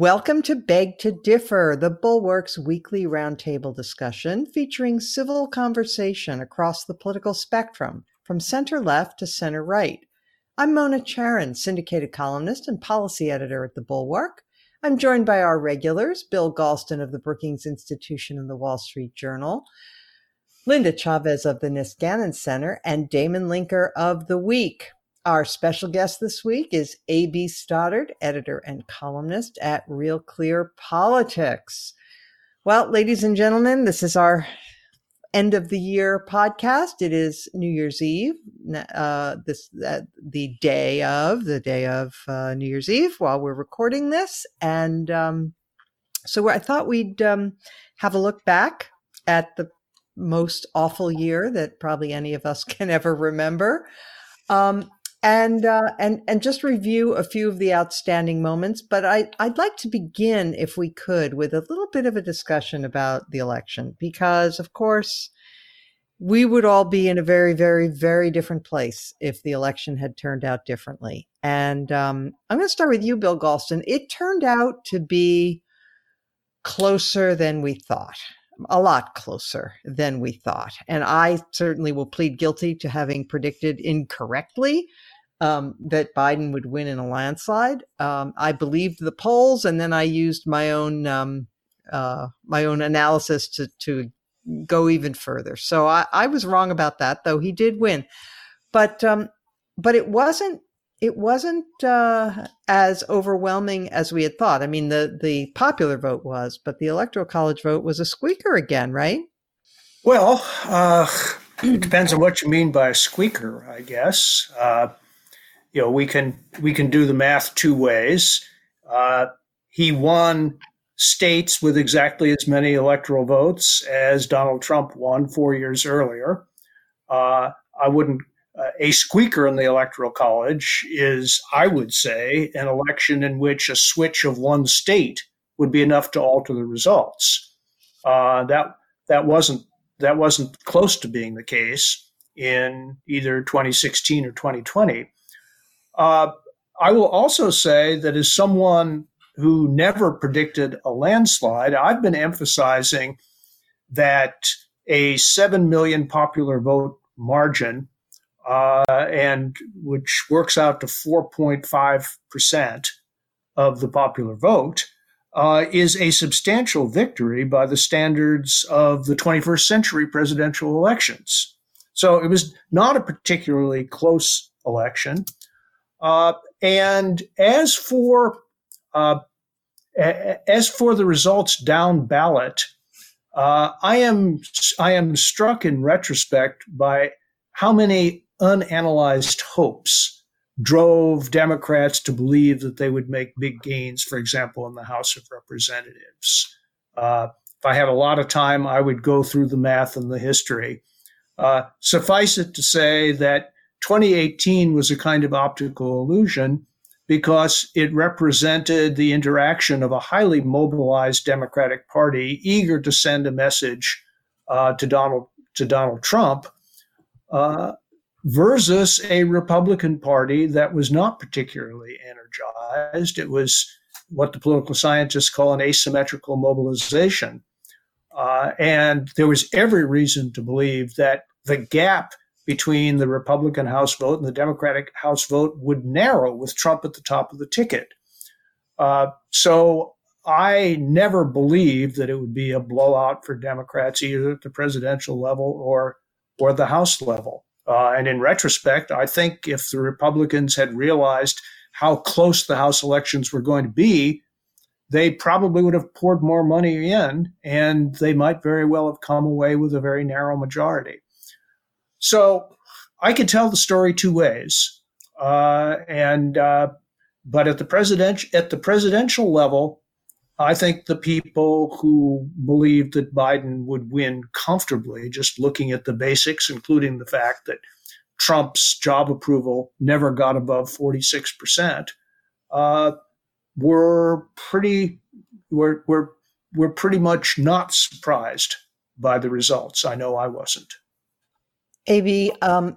Welcome to Beg to Differ, the Bulwark's weekly roundtable discussion featuring civil conversation across the political spectrum, from center left to center right. I'm Mona Charen, syndicated columnist and policy editor at the Bulwark. I'm joined by our regulars, Bill Galston of the Brookings Institution and the Wall Street Journal, Linda Chavez of the Niskanen Center, and Damon Linker of The Week. Our special guest this week is A.B. Stoddard, editor and columnist at Real Clear Politics. Well, ladies and gentlemen, this is our end of the year podcast. It is New Year's Eve, uh, this uh, the day of the day of uh, New Year's Eve while we're recording this, and um, so I thought we'd um, have a look back at the most awful year that probably any of us can ever remember. Um, and uh, and and just review a few of the outstanding moments. But I I'd like to begin, if we could, with a little bit of a discussion about the election, because of course we would all be in a very very very different place if the election had turned out differently. And um, I'm going to start with you, Bill Galston. It turned out to be closer than we thought a lot closer than we thought. And I certainly will plead guilty to having predicted incorrectly um, that Biden would win in a landslide. Um, I believed the polls, and then I used my own um, uh, my own analysis to to go even further. So I, I, was wrong about that, though he did win. But um, but it wasn't it wasn't uh, as overwhelming as we had thought. I mean, the the popular vote was, but the electoral college vote was a squeaker again, right? Well, uh, it depends on what you mean by a squeaker, I guess. Uh, you know, we can we can do the math two ways. Uh, he won states with exactly as many electoral votes as Donald Trump won four years earlier. Uh, I wouldn't. Uh, a squeaker in the electoral college is, I would say, an election in which a switch of one state would be enough to alter the results. Uh, that that wasn't that wasn't close to being the case in either 2016 or 2020. Uh, I will also say that as someone who never predicted a landslide, I've been emphasizing that a 7 million popular vote margin, uh, and which works out to 4.5% of the popular vote, uh, is a substantial victory by the standards of the 21st century presidential elections. So it was not a particularly close election. Uh, and as for uh, as for the results down ballot, uh, I am I am struck in retrospect by how many unanalyzed hopes drove Democrats to believe that they would make big gains, for example, in the House of Representatives. Uh, if I had a lot of time, I would go through the math and the history. Uh, suffice it to say that 2018 was a kind of optical illusion because it represented the interaction of a highly mobilized Democratic Party eager to send a message uh, to Donald to Donald Trump uh, versus a Republican Party that was not particularly energized. It was what the political scientists call an asymmetrical mobilization. Uh, and there was every reason to believe that the gap between the Republican House vote and the Democratic House vote would narrow with Trump at the top of the ticket. Uh, so I never believed that it would be a blowout for Democrats either at the presidential level or or the House level. Uh, and in retrospect, I think if the Republicans had realized how close the House elections were going to be, they probably would have poured more money in, and they might very well have come away with a very narrow majority. So I could tell the story two ways, uh, and uh, but at the president at the presidential level, I think the people who believed that Biden would win comfortably, just looking at the basics, including the fact that Trump's job approval never got above forty six percent, uh, were pretty were were were pretty much not surprised by the results. I know I wasn't. AB, um,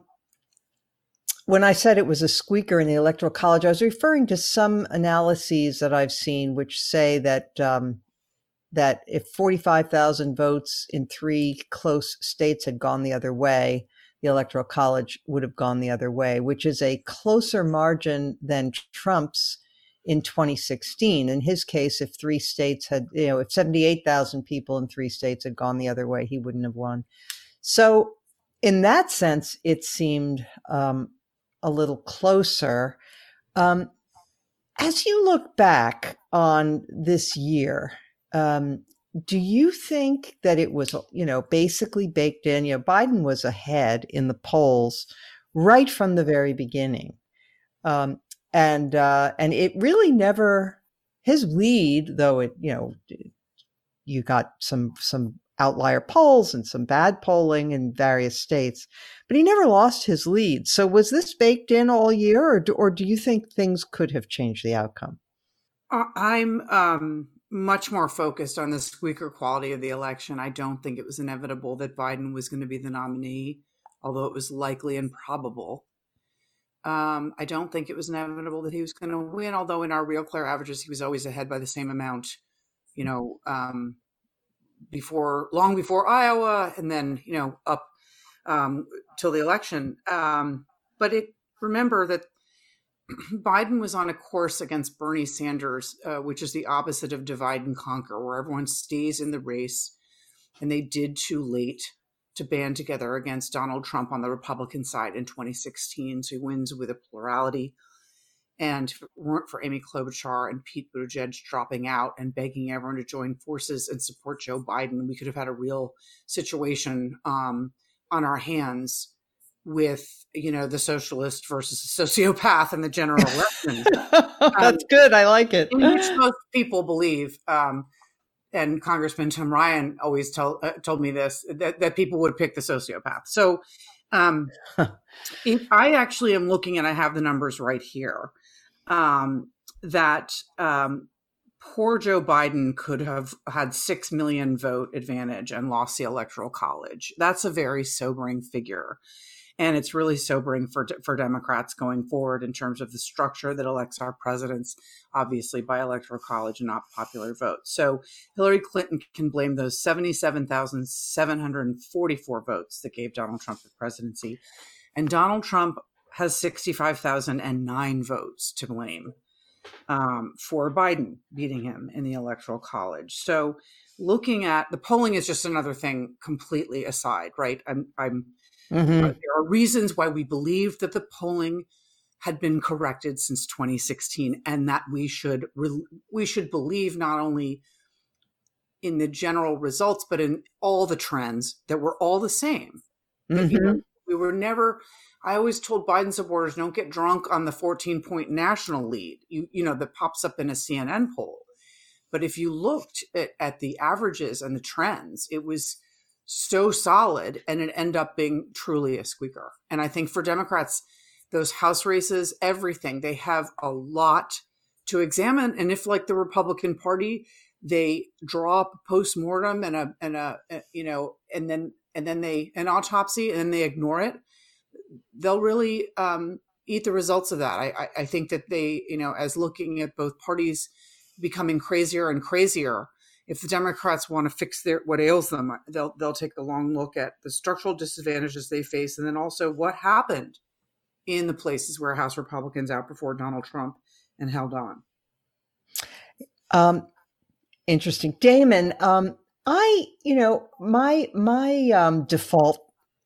when I said it was a squeaker in the Electoral College, I was referring to some analyses that I've seen which say that um, that if 45,000 votes in three close states had gone the other way, the Electoral College would have gone the other way, which is a closer margin than Trump's in 2016. In his case, if three states had, you know, if 78,000 people in three states had gone the other way, he wouldn't have won. So, in that sense, it seemed um, a little closer. Um, as you look back on this year, um, do you think that it was, you know, basically baked in? You know, Biden was ahead in the polls right from the very beginning, um, and uh, and it really never his lead, though it, you know, you got some some outlier polls and some bad polling in various states, but he never lost his lead. So was this baked in all year, or do, or do you think things could have changed the outcome? I'm um, much more focused on the squeaker quality of the election. I don't think it was inevitable that Biden was going to be the nominee, although it was likely and probable. Um, I don't think it was inevitable that he was going to win, although in our Real Clear averages, he was always ahead by the same amount, you know, um, before long before Iowa, and then you know up um, till the election. Um, but it remember that Biden was on a course against Bernie Sanders, uh, which is the opposite of divide and conquer, where everyone stays in the race. And they did too late to band together against Donald Trump on the Republican side in 2016. So he wins with a plurality. And if it weren't for Amy Klobuchar and Pete Buttigieg dropping out and begging everyone to join forces and support Joe Biden, we could have had a real situation um, on our hands with you know the socialist versus the sociopath in the general election. That's um, good. I like it. Which most people believe, um, and Congressman Tim Ryan always told uh, told me this that, that people would pick the sociopath. So, um, I actually am looking, and I have the numbers right here. Um, that um, poor Joe Biden could have had 6 million vote advantage and lost the electoral college. That's a very sobering figure and it's really sobering for for Democrats going forward in terms of the structure that elects our presidents, obviously by electoral college and not popular vote. So Hillary Clinton can blame those seventy seven thousand seven hundred and forty four votes that gave Donald Trump the presidency, and Donald Trump has sixty five thousand and nine votes to blame um, for Biden beating him in the electoral college. So looking at the polling is just another thing completely aside, right? I'm I'm Mm-hmm. There are reasons why we believe that the polling had been corrected since 2016, and that we should re- we should believe not only in the general results, but in all the trends that were all the same. Mm-hmm. You know, we were never. I always told Biden supporters, don't get drunk on the 14 point national lead. You you know that pops up in a CNN poll. But if you looked at, at the averages and the trends, it was so solid and it ended up being truly a squeaker. And I think for Democrats, those House races, everything, they have a lot to examine. And if, like the Republican Party, they draw up a post-mortem and a and a, a you know and then and then they an autopsy and then they ignore it they'll really um, eat the results of that I, I think that they you know as looking at both parties becoming crazier and crazier if the Democrats want to fix their what ails them, they'll they'll take a long look at the structural disadvantages they face, and then also what happened in the places where House Republicans outperformed Donald Trump and held on. Um, interesting, Damon. Um, I, you know, my my um, default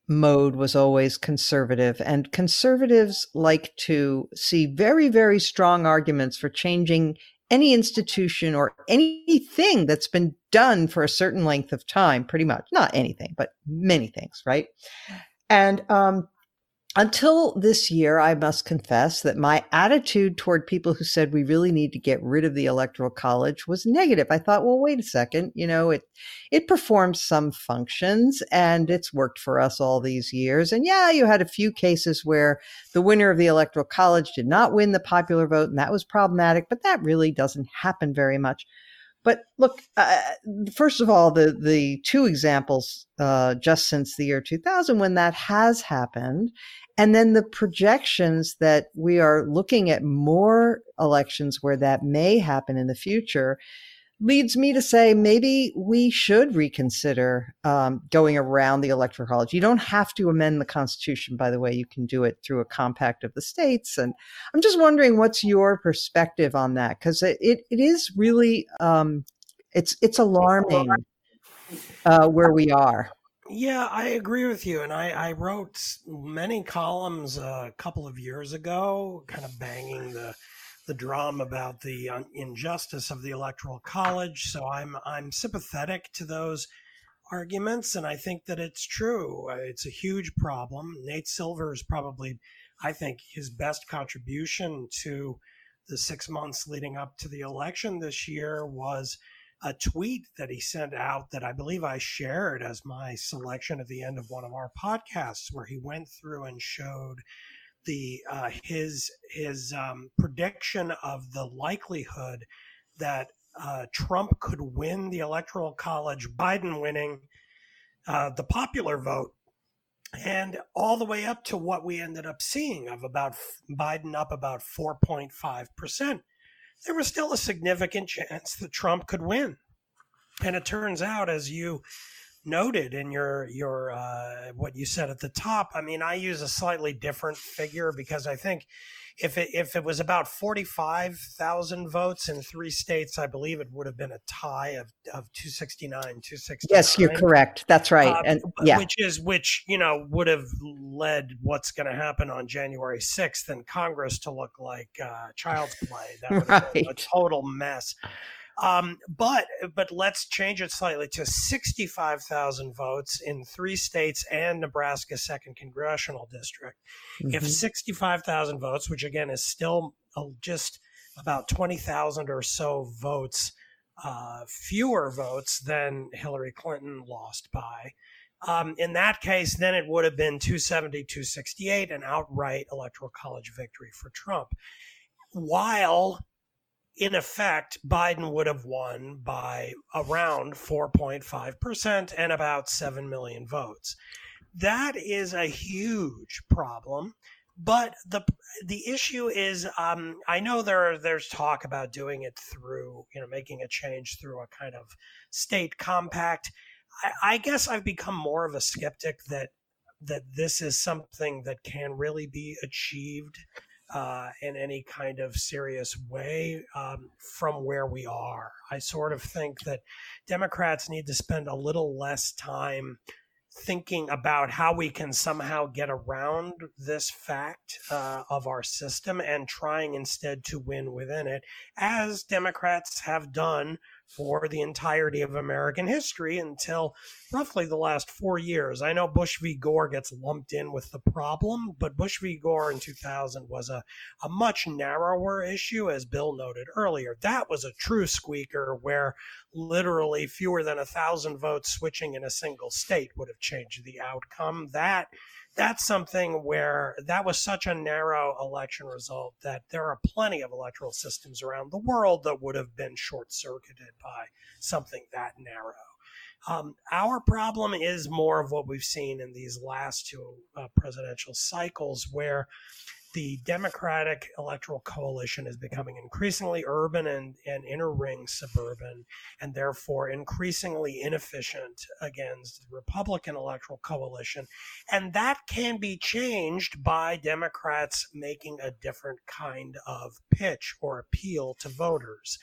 mode was always conservative, and conservatives like to see very, very strong arguments for changing any institution or anything that's been done for a certain length of time, pretty much. Not anything, but many things, right? And um, until this year, I must confess that my attitude toward people who said we really need to get rid of the electoral college was negative. I thought, well, wait a second, you know, it it performs some functions and it's worked for us all these years. And yeah, you had a few cases where the winner of the electoral college did not win the popular vote, and that was problematic, but that really doesn't happen very much. But look, uh, first of all, the the two examples uh, just since the year 2000 when that has happened, and then the projections that we are looking at more elections where that may happen in the future leads me to say maybe we should reconsider um, going around the electoral college. You don't have to amend the Constitution, by the way. You can do it through a compact of the states. And I'm just wondering what's your perspective on that because it, it, it is really um, it's it's alarming uh, where we are. Yeah, I agree with you. And I, I wrote many columns uh, a couple of years ago, kind of banging the the drum about the injustice of the electoral college. So I'm I'm sympathetic to those arguments, and I think that it's true. It's a huge problem. Nate Silver is probably, I think, his best contribution to the six months leading up to the election this year was a tweet that he sent out that I believe I shared as my selection at the end of one of our podcasts, where he went through and showed the uh, his his um, prediction of the likelihood that uh, Trump could win the electoral college, Biden winning uh, the popular vote, and all the way up to what we ended up seeing of about Biden up about four point five percent. There was still a significant chance that Trump could win, and it turns out, as you noted in your your uh, what you said at the top. I mean, I use a slightly different figure because I think if it if it was about forty five thousand votes in three states, I believe it would have been a tie of of two sixty nine, two sixty. Yes, you're correct. That's right, um, and yeah, which is which you know would have led what's going to happen on January sixth in Congress to look like uh, child's play. That would have right. been a total mess. Um, but but let's change it slightly to 65,000 votes in three states and Nebraska's second congressional district. Mm-hmm. If 65,000 votes, which again is still just about 20,000 or so votes, uh, fewer votes than Hillary Clinton lost by. Um, in that case, then it would have been 270, 268, an outright electoral college victory for Trump. While in effect, Biden would have won by around 4.5% and about 7 million votes. That is a huge problem. But the the issue is, um, I know there there's talk about doing it through, you know, making a change through a kind of state compact. I, I guess I've become more of a skeptic that that this is something that can really be achieved uh, in any kind of serious way um, from where we are. I sort of think that Democrats need to spend a little less time thinking about how we can somehow get around this fact uh, of our system and trying instead to win within it, as Democrats have done for the entirety of American history until roughly the last four years. I know Bush v. Gore gets lumped in with the problem, but Bush v. Gore in 2000 was a, a much narrower issue, as Bill noted earlier. That was a true squeaker where literally fewer than a thousand votes switching in a single state would have changed the outcome. That that's something where that was such a narrow election result that there are plenty of electoral systems around the world that would have been short circuited by something that narrow. Um, our problem is more of what we've seen in these last two uh, presidential cycles, where the Democratic Electoral Coalition is becoming increasingly urban and, and inner ring suburban, and therefore increasingly inefficient against the Republican Electoral Coalition. And that can be changed by Democrats making a different kind of pitch or appeal to voters.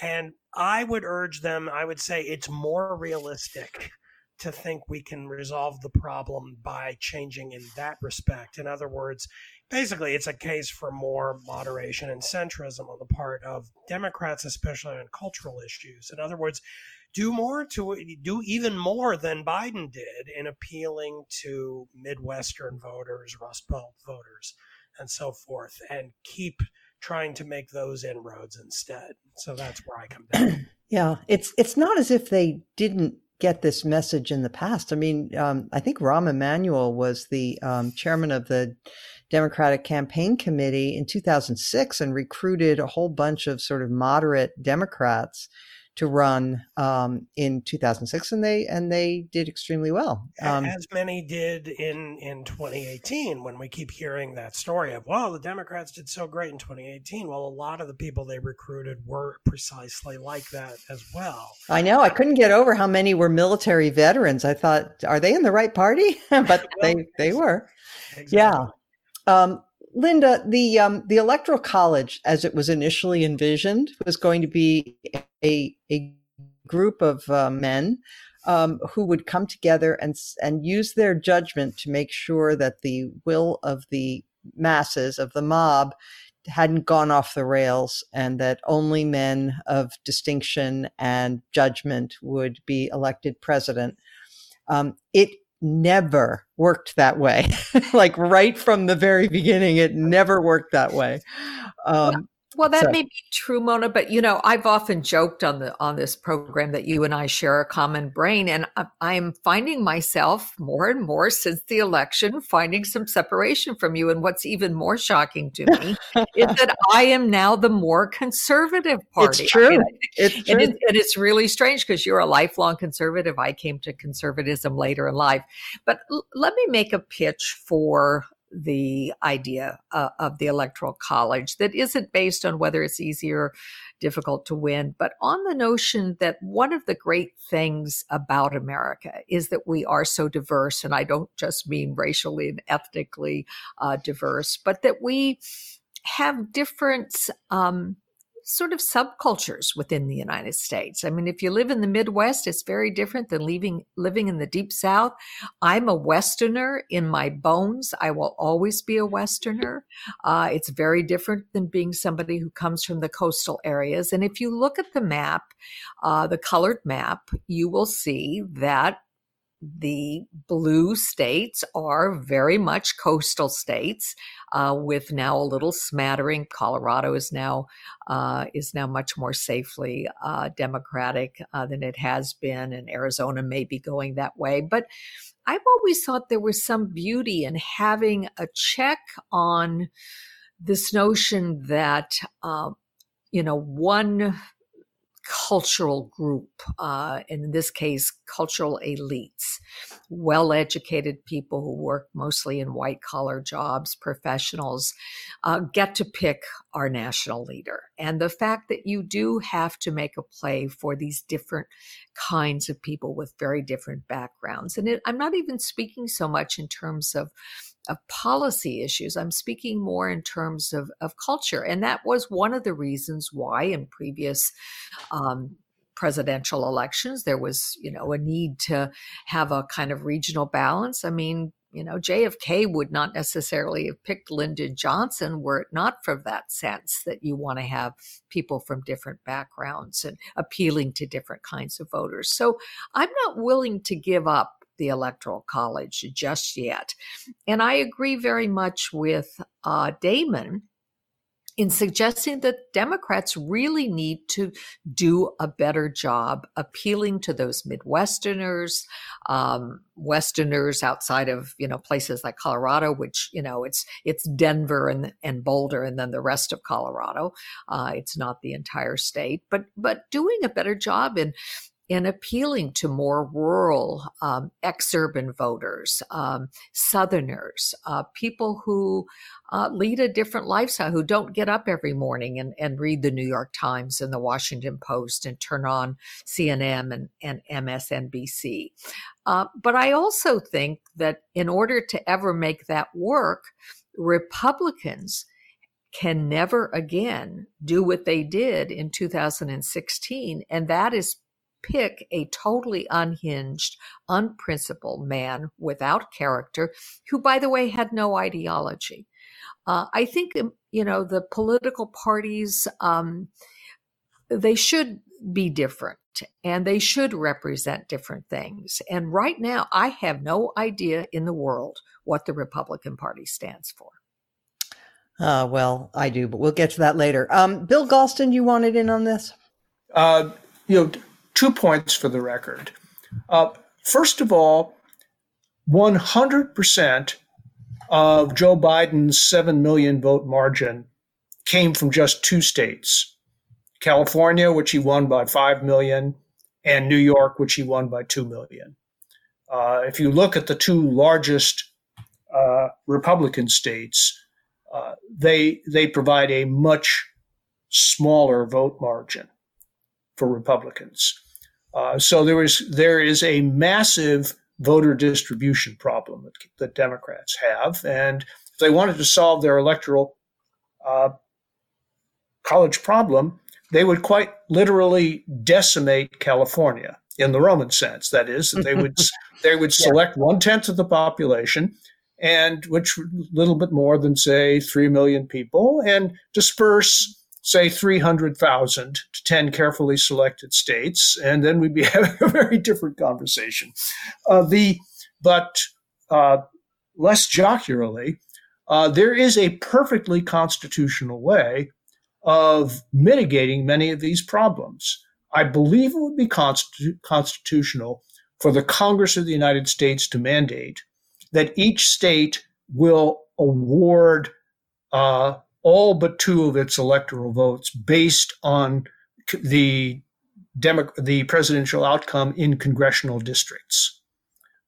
And I would urge them, I would say it's more realistic to think we can resolve the problem by changing in that respect. In other words, basically it's a case for more moderation and centrism on the part of Democrats, especially on cultural issues. In other words, do more to do even more than Biden did in appealing to Midwestern voters, Rust Belt voters, and so forth, and keep trying to make those inroads instead. So that's where I come down. yeah, it's it's not as if they didn't get this message in the past. I mean, um, I think Rahm Emanuel was the um, chairman of the Democratic Campaign Committee in 2006 and recruited a whole bunch of sort of moderate Democrats to run um, in 2006, and they and they did extremely well. Um, As many did in in 2018. When we keep hearing that story of, well, the Democrats did so great in 2018. Well, a lot of the people they recruited were precisely like that as well. I know. I couldn't get over how many were military veterans. I thought, are they in the right party? but they they were. Exactly. Yeah. Um, Linda, the um, the electoral college, as it was initially envisioned, was going to be a a group of uh, men um, who would come together and and use their judgment to make sure that the will of the masses of the mob hadn't gone off the rails and that only men of distinction and judgment would be elected president. Um, it never worked that way. like right from the very beginning, it never worked that way. Um, well, that so. may be true, Mona, but you know, I've often joked on the on this program that you and I share a common brain, and I, am finding myself more and more since the election finding some separation from you. And what's even more shocking to me is that I am now the more conservative party. It's true. I mean, it's true. And, it, and it's really strange because you're a lifelong conservative. I came to conservatism later in life, but l- let me make a pitch for the idea uh, of the electoral college that isn't based on whether it's easy or difficult to win, but on the notion that one of the great things about America is that we are so diverse. And I don't just mean racially and ethnically uh, diverse, but that we have different um, sort of subcultures within the United States. I mean, if you live in the Midwest, it's very different than leaving, living in the Deep South. I'm a Westerner in my bones. I will always be a Westerner. Uh, it's very different than being somebody who comes from the coastal areas. And if you look at the map, uh, the colored map, you will see that the blue states are very much coastal states, uh, with now a little smattering. Colorado is now uh, is now much more safely uh, democratic uh, than it has been, and Arizona may be going that way. But I've always thought there was some beauty in having a check on this notion that uh, you know one cultural group, uh, in this case, cultural elites, well educated people who work mostly in white collar jobs, professionals, uh, get to pick our national leader. And the fact that you do have to make a play for these different kinds of people with very different backgrounds. And it, I'm not even speaking so much in terms of of policy issues. I'm speaking more in terms of, of culture. And that was one of the reasons why in previous um, presidential elections there was, you know, a need to have a kind of regional balance. I mean, you know, JFK would not necessarily have picked Lyndon Johnson were it not for that sense that you want to have people from different backgrounds and appealing to different kinds of voters. So I'm not willing to give up the Electoral College just yet. And I agree very much with uh, Damon in suggesting that Democrats really need to do a better job appealing to those Midwesterners, um, Westerners outside of you know places like Colorado, which you know it's it's Denver and and Boulder, and then the rest of Colorado. Uh, it's not the entire state, but but doing a better job in in appealing to more rural, um, ex-urban voters, um, Southerners, uh, people who uh, lead a different lifestyle, who don't get up every morning and, and read the New York Times and the Washington Post and turn on CNN and, and MSNBC. Uh, but I also think that in order to ever make that work, Republicans can never again do what they did in 2016, and that is pick a totally unhinged, unprincipled man without character, who, by the way, had no ideology. Uh, I think, um, you know, the political parties, um, they should be different and they should represent different things. And right now, I have no idea in the world what the Republican Party stands for. Uh, well, I do, but we'll get to that later. Um, Bill Galston, you wanted in on this? Uh, you know, two points for the record. Uh, first of all, 100% of Joe Biden's 7 million vote margin came from just two states California, which he won by 5 million, and New York, which he won by 2 million. Uh, if you look at the two largest uh, Republican states, uh, they they provide a much smaller vote margin for Republicans. Uh, so there is there is a massive voter distribution problem that, that Democrats have, and if they wanted to solve their electoral uh, college problem, they would quite literally decimate California in the Roman sense. That is, that they would they would select yeah. one tenth of the population, and which a little bit more than say three million people, and disperse say 300,000 to 10 carefully selected states, and then we'd be having a very different conversation. Uh, the but uh, less jocularly, uh, there is a perfectly constitutional way of mitigating many of these problems. I believe it would be constitu- constitutional for the Congress of the United States to mandate that each state will award uh, all but two of its electoral votes based on the Demo- the presidential outcome in congressional districts.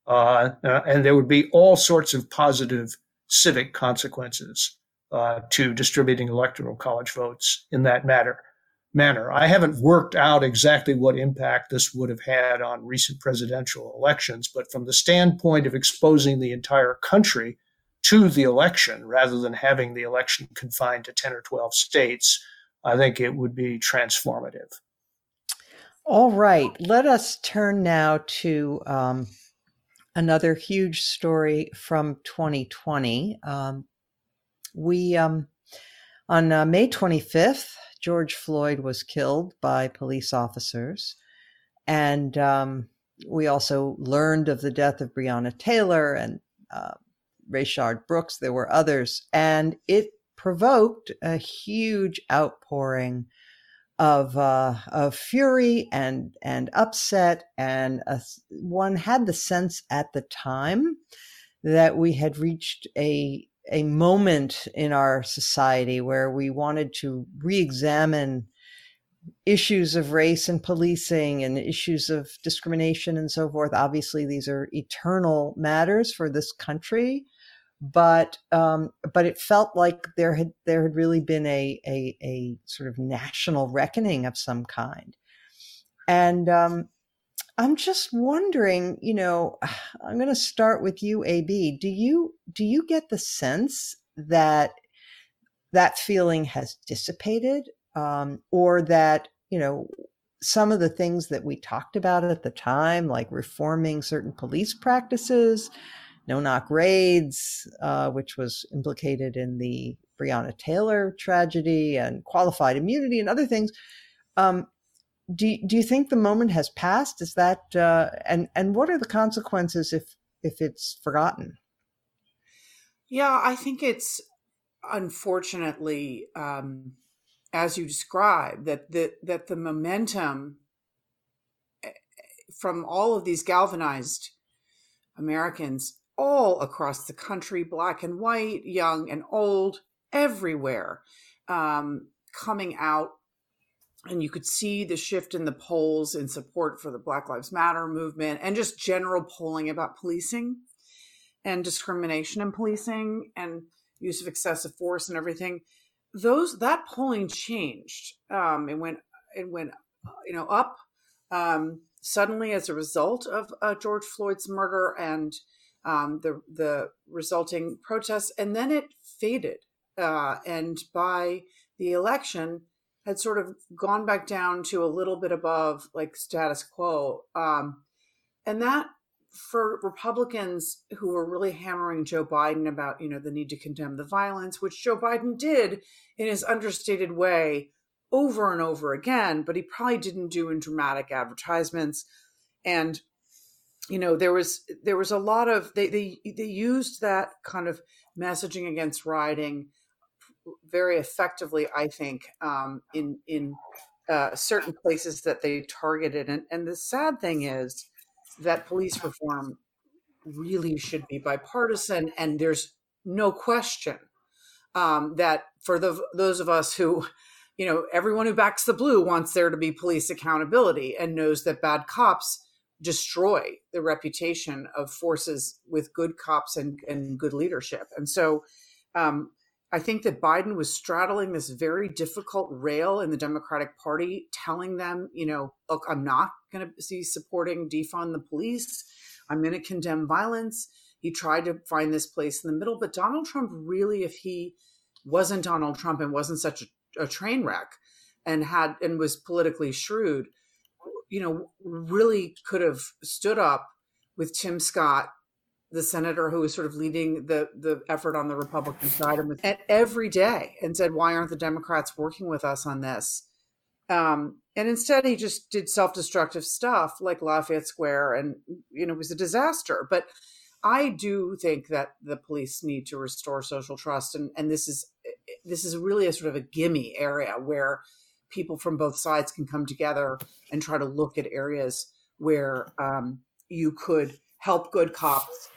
Uh, uh, and there would be all sorts of positive civic consequences uh, to distributing electoral college votes in that matter manner. I haven't worked out exactly what impact this would have had on recent presidential elections, but from the standpoint of exposing the entire country to the election rather than having the election confined to 10 or 12 states, I think it would be transformative. All right, let us turn now to um, another huge story from 2020. Um, we, um, on uh, May 25th, George Floyd was killed by police officers. And um, we also learned of the death of Breonna Taylor and uh, Rayshard Brooks. There were others. And it provoked a huge outpouring of uh, of fury and and upset, and a, one had the sense at the time that we had reached a a moment in our society where we wanted to re-examine issues of race and policing and issues of discrimination and so forth. Obviously, these are eternal matters for this country, but um, but it felt like there had there had really been a a, a sort of national reckoning of some kind, and um, I'm just wondering, you know, I'm going to start with you, AB. Do you do you get the sense that that feeling has dissipated, um, or that you know some of the things that we talked about at the time, like reforming certain police practices, no knock raids, uh, which was implicated in the Breonna Taylor tragedy, and qualified immunity and other things. Um, do do you think the moment has passed? Is that uh, and and what are the consequences if if it's forgotten? Yeah, I think it's unfortunately um, as you describe, that the that the momentum eh, from all of these galvanized Americans all across the country, black and white, young and old, everywhere, um, coming out and you could see the shift in the polls in support for the Black Lives Matter movement and just general polling about policing and discrimination in policing and use of excessive force and everything. Those that polling changed. Um, it went it went you know up um, suddenly as a result of uh, George Floyd's murder and um, the the resulting protests, and then it faded. Uh, and by the election, had sort of gone back down to a little bit above like status quo. Um, and that for Republicans who were really hammering Joe Biden about, you know, the need to condemn the violence, which Joe Biden did in his understated way over and over again, but he probably didn't do in dramatic advertisements. And, you know, there was there was a lot of they they they used that kind of messaging against rioting very effectively, I think, um, in in uh, certain places that they targeted. And, and the sad thing is that police reform really should be bipartisan, and there's no question um, that for the those of us who you know, everyone who backs the blue wants there to be police accountability and knows that bad cops destroy the reputation of forces with good cops and, and good leadership. And so um, I think that Biden was straddling this very difficult rail in the Democratic Party, telling them, you know, look, I'm not going to be supporting defund the police. I'm going to condemn violence. He tried to find this place in the middle, but Donald Trump really, if he wasn't Donald Trump and wasn't such a, a train wreck and had and was politically shrewd, you know, really could have stood up with Tim Scott the senator who was sort of leading the the effort on the Republican side and every day and said, "Why aren't the Democrats working with us on this?" Um, and instead, he just did self destructive stuff like Lafayette Square, and you know, it was a disaster. But I do think that the police need to restore social trust, and and this is this is really a sort of a gimme area where people from both sides can come together and try to look at areas where um, you could help good cops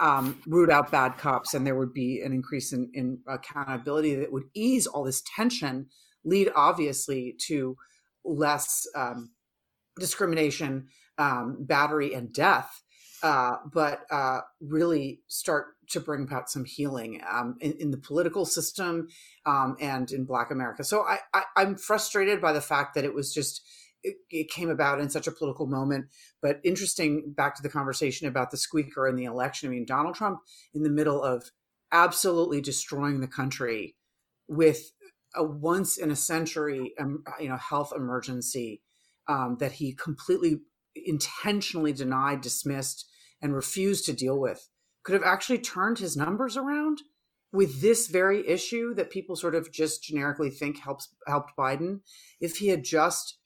um, root out bad cops and there would be an increase in, in accountability that would ease all this tension lead obviously to less um, discrimination um, battery and death uh, but uh, really start to bring about some healing um, in, in, the political system um, and in black america so I, I, i'm frustrated by the fact that it was just it, it, came about in such a political moment. But interesting, back to the conversation about the squeaker and the election. I mean, Donald Trump in the middle of absolutely destroying the country with a once in a century, um, you know, health emergency um, that he completely intentionally denied, dismissed, and refused to deal with, could have actually turned his numbers around with this very issue that people sort of just generically think helps helped Biden. If he had just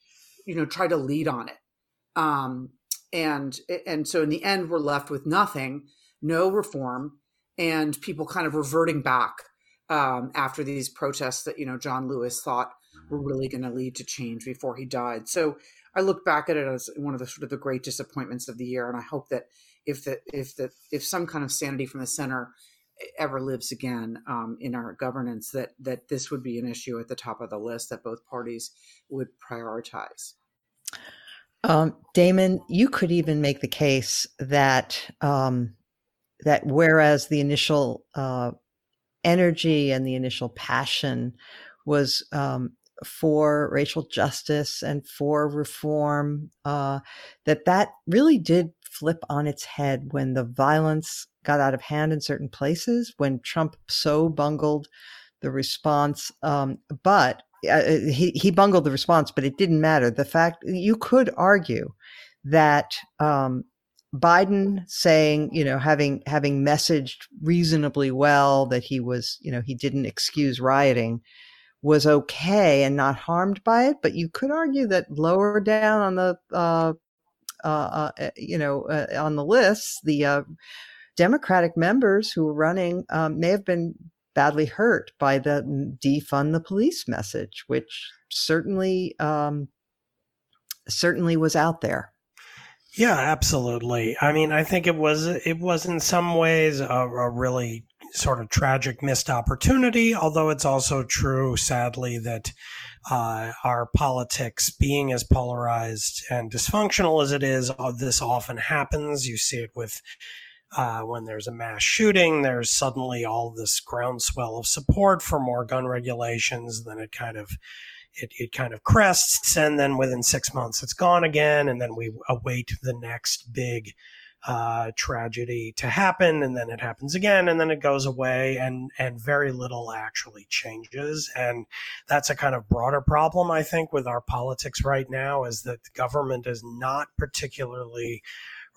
you know tried to lead on it um, and and so in the end we're left with nothing no reform and people kind of reverting back um, after these protests that you know john lewis thought were really going to lead to change before he died so i look back at it as one of the sort of the great disappointments of the year and i hope that if the if the if some kind of sanity from the center ever lives again um, in our governance that that this would be an issue at the top of the list that both parties would prioritize. Um, Damon, you could even make the case that um, that whereas the initial uh, energy and the initial passion was um, for racial justice and for reform, uh, that that really did flip on its head when the violence got out of hand in certain places, when Trump so bungled the response. Um, but uh, he, he bungled the response, but it didn't matter. The fact you could argue that um, Biden saying, you know, having having messaged reasonably well that he was, you know, he didn't excuse rioting, was okay and not harmed by it. But you could argue that lower down on the, uh, uh, uh, eh, you know, uh, on the list, the uh, Democratic members who were running um, may have been badly hurt by the defund the police message, which certainly um, certainly was out there. Yeah, absolutely. I mean, I think it was it was in some ways a, a really sort of tragic missed opportunity. Although it's also true, sadly, that uh, our politics, being as polarized and dysfunctional as it is, uh, this often happens. You see it with uh, when there's a mass shooting, there's suddenly all this groundswell of support for more gun regulations. Then it kind of it, it kind of crests, and then within six months it's gone again, and then we await the next big uh, tragedy to happen, and then it happens again, and then it goes away, and and very little actually changes, and that's a kind of broader problem I think with our politics right now is that the government is not particularly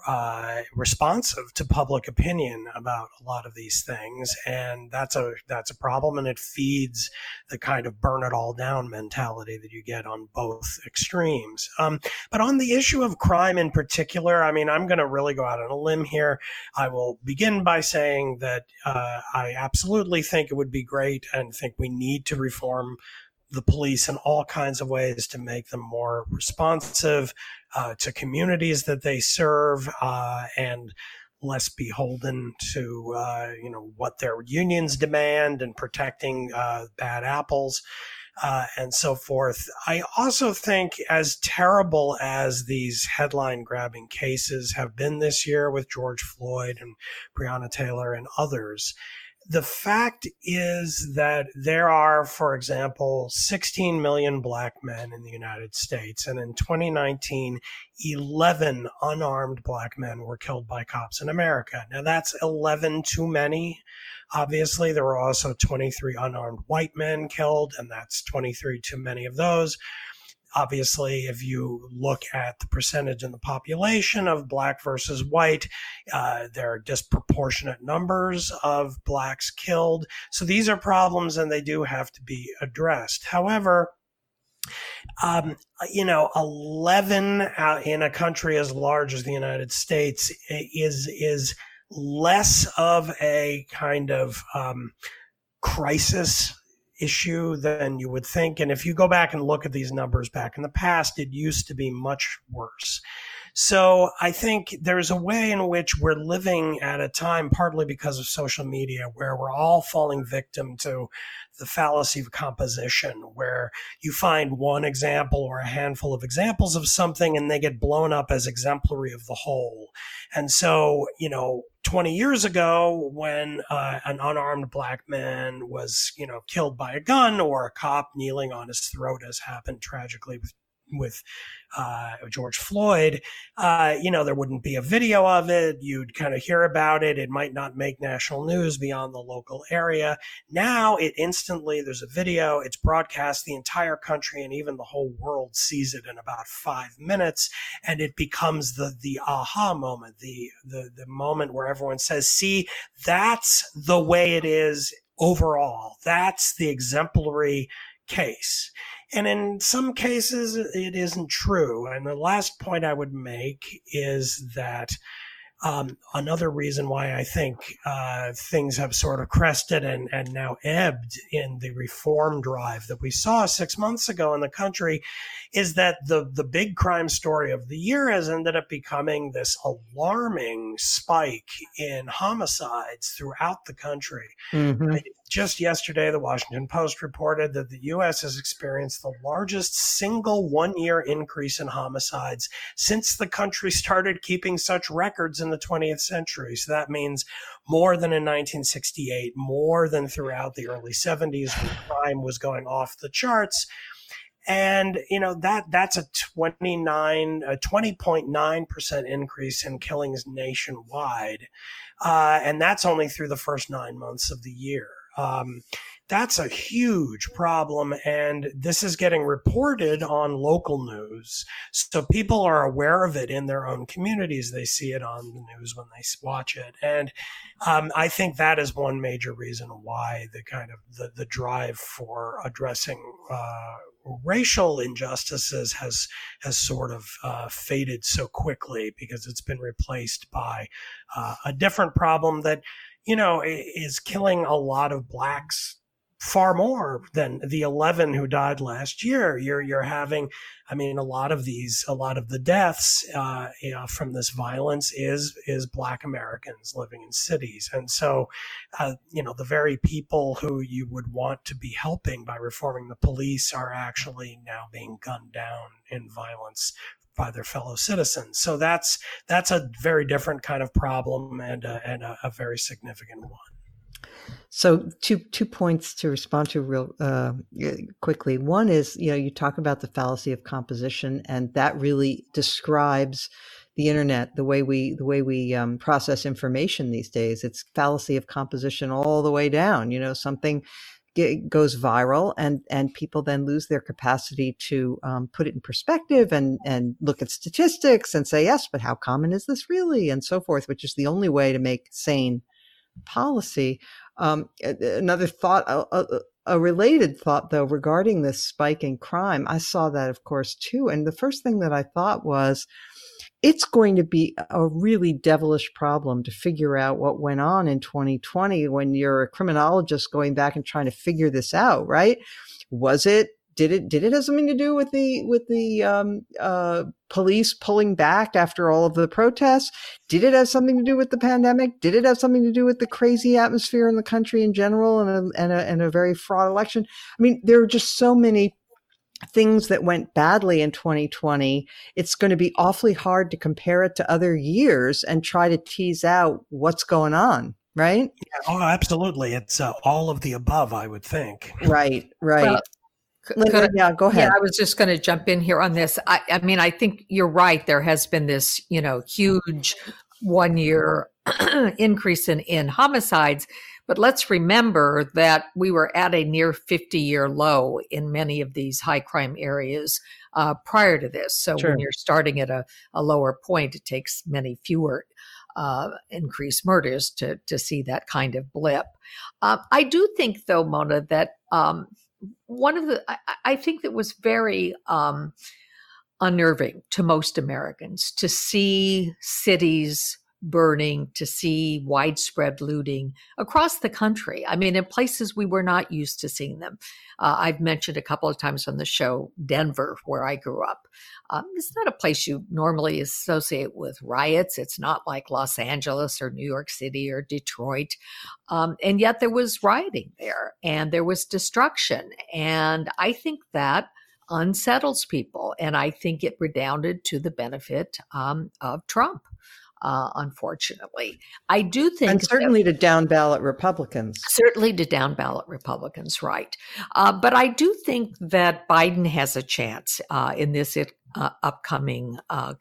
uh, responsive to public opinion about a lot of these things, and that's a that's a problem, and it feeds the kind of burn it all down mentality that you get on both extremes. Um, but on the issue of crime in particular, I mean, I'm going to really go out on a limb here. I will begin by saying that uh, I absolutely think it would be great, and think we need to reform the police in all kinds of ways to make them more responsive uh, to communities that they serve uh, and less beholden to uh, you know what their unions demand and protecting uh, bad apples. uh, and so forth. I also think, as terrible as these headline grabbing cases have been this year with George Floyd and Breonna Taylor and others, the fact is that there are, for example, 16 million black men in the United States. And in 2019, 11 unarmed black men were killed by cops in America. Now, that's 11 too many. Obviously, there were also 23 unarmed white men killed, and that's 23 too many of those. Obviously, if you look at the percentage in the population of black versus white, uh, there are disproportionate numbers of blacks killed. So these are problems and they do have to be addressed. However, um, you know, 11 uh, in a country as large as the United States is, is less of a kind of, um, crisis issue than you would think. And if you go back and look at these numbers back in the past, it used to be much worse. So I think there's a way in which we're living at a time, partly because of social media, where we're all falling victim to the fallacy of composition, where you find one example or a handful of examples of something and they get blown up as exemplary of the whole. And so, you know, 20 years ago when uh, an unarmed black man was, you know, killed by a gun or a cop kneeling on his throat, as happened tragically with with uh, George Floyd, uh, you know, there wouldn't be a video of it. You'd kind of hear about it. It might not make national news beyond the local area. Now it instantly, there's a video, it's broadcast, the entire country and even the whole world sees it in about five minutes. And it becomes the, the aha moment, the, the, the moment where everyone says, see, that's the way it is overall. That's the exemplary case. And in some cases, it isn't true. And the last point I would make is that um, another reason why I think uh, things have sort of crested and, and now ebbed in the reform drive that we saw six months ago in the country is that the, the big crime story of the year has ended up becoming this alarming spike in homicides throughout the country. Mm-hmm. Just yesterday, the Washington Post reported that the U.S. has experienced the largest single one year increase in homicides since the country started keeping such records in the 20th century. So that means more than in 1968, more than throughout the early 70s when crime was going off the charts and you know that that's a 29 a 20.9% increase in killings nationwide uh, and that's only through the first nine months of the year um, that's a huge problem. And this is getting reported on local news. So people are aware of it in their own communities. They see it on the news when they watch it. And um, I think that is one major reason why the kind of the, the drive for addressing uh, racial injustices has has sort of uh, faded so quickly because it's been replaced by uh, a different problem that you know, is killing a lot of blacks far more than the 11 who died last year. You're, you're having, I mean, a lot of these, a lot of the deaths, uh, you know, from this violence is, is black Americans living in cities. And so, uh, you know, the very people who you would want to be helping by reforming the police are actually now being gunned down in violence by their fellow citizens. So that's that's a very different kind of problem and a, and a, a very significant one. So two two points to respond to real uh, quickly. One is you know you talk about the fallacy of composition, and that really describes the internet, the way we the way we um, process information these days. It's fallacy of composition all the way down. You know something goes viral and and people then lose their capacity to um, put it in perspective and and look at statistics and say yes but how common is this really? and so forth which is the only way to make sane policy. Um, another thought a related thought though regarding this spike in crime i saw that of course too and the first thing that i thought was it's going to be a really devilish problem to figure out what went on in 2020 when you're a criminologist going back and trying to figure this out, right? Was it did it did it have something to do with the with the um, uh, police pulling back after all of the protests? Did it have something to do with the pandemic? Did it have something to do with the crazy atmosphere in the country in general and a, and a, and a very fraud election? I mean, there are just so many things that went badly in 2020, it's going to be awfully hard to compare it to other years and try to tease out what's going on, right? Yeah, oh, absolutely. It's uh, all of the above, I would think. Right, right. Well, Linda, yeah, go ahead. Yeah, I was just going to jump in here on this. I, I mean, I think you're right. There has been this, you know, huge one year increase in, in homicides. But let's remember that we were at a near 50 year low in many of these high crime areas uh, prior to this. So sure. when you're starting at a, a, lower point, it takes many fewer uh, increased murders to, to see that kind of blip. Uh, I do think, though, Mona, that um, one of the, I, I, think that was very um, unnerving to most Americans to see cities burning, to see widespread looting across the country. I mean, in places we were not used to seeing them. Uh, I've mentioned a couple of times on the show Denver, where I grew up. Um, it's not a place you normally associate with riots. It's not like Los Angeles or New York City or Detroit. Um, and yet there was rioting there and there was destruction. And I think that unsettles people. And I think it redounded to the benefit um, of Trump uh, unfortunately. I do think. And certainly that, to down ballot Republicans. Certainly to down ballot Republicans, right. Uh, but I do think that Biden has a chance uh, in this uh, upcoming uh,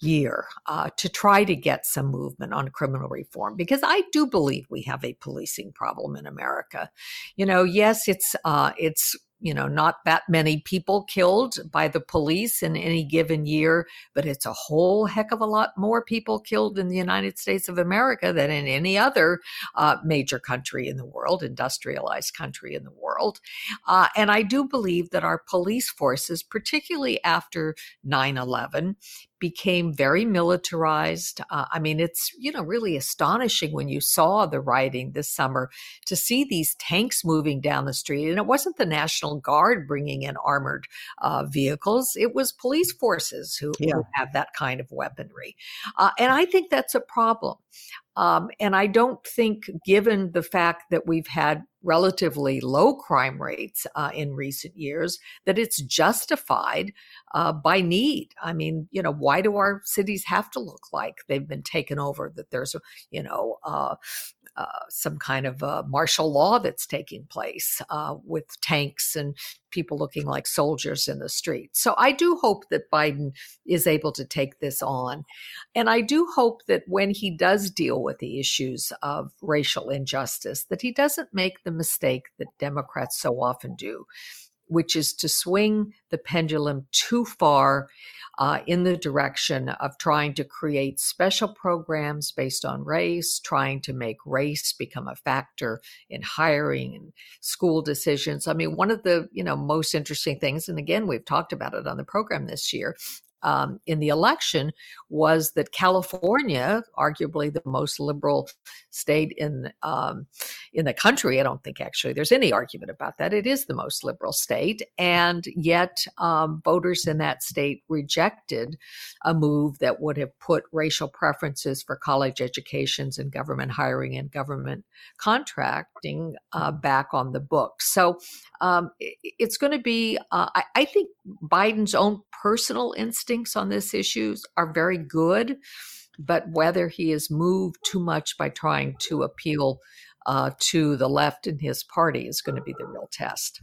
year uh, to try to get some movement on criminal reform because I do believe we have a policing problem in America. You know, yes, it's uh, it's you know, not that many people killed by the police in any given year, but it's a whole heck of a lot more people killed in the United States of America than in any other uh, major country in the world, industrialized country in the world. Uh, and I do believe that our police forces, particularly after 9 11, became very militarized. Uh, I mean, it's, you know, really astonishing when you saw the rioting this summer to see these tanks moving down the street. And it wasn't the National Guard bringing in armored uh, vehicles, it was police forces who, yeah. who have that kind of weaponry. Uh, and I think that's a problem. Um, and I don't think, given the fact that we've had relatively low crime rates uh, in recent years, that it's justified uh, by need. I mean, you know, why do our cities have to look like they've been taken over? That there's, you know, uh, uh, some kind of uh, martial law that's taking place uh, with tanks and people looking like soldiers in the street. So I do hope that Biden is able to take this on. And I do hope that when he does deal with the issues of racial injustice, that he doesn't make the mistake that Democrats so often do, which is to swing the pendulum too far uh, in the direction of trying to create special programs based on race, trying to make race become a factor in hiring and school decisions. I mean, one of the you know most interesting things, and again, we've talked about it on the program this year, um, in the election was that California, arguably the most liberal state in um, in the country, I don't think actually there's any argument about that. It is the most liberal state, and yet um, voters in that state rejected a move that would have put racial preferences for college educations and government hiring and government contracting uh, back on the books. So um, it's going to be, uh, I, I think, Biden's own personal instincts on this issues are very good, but whether he is moved too much by trying to appeal uh, to the left in his party is going to be the real test.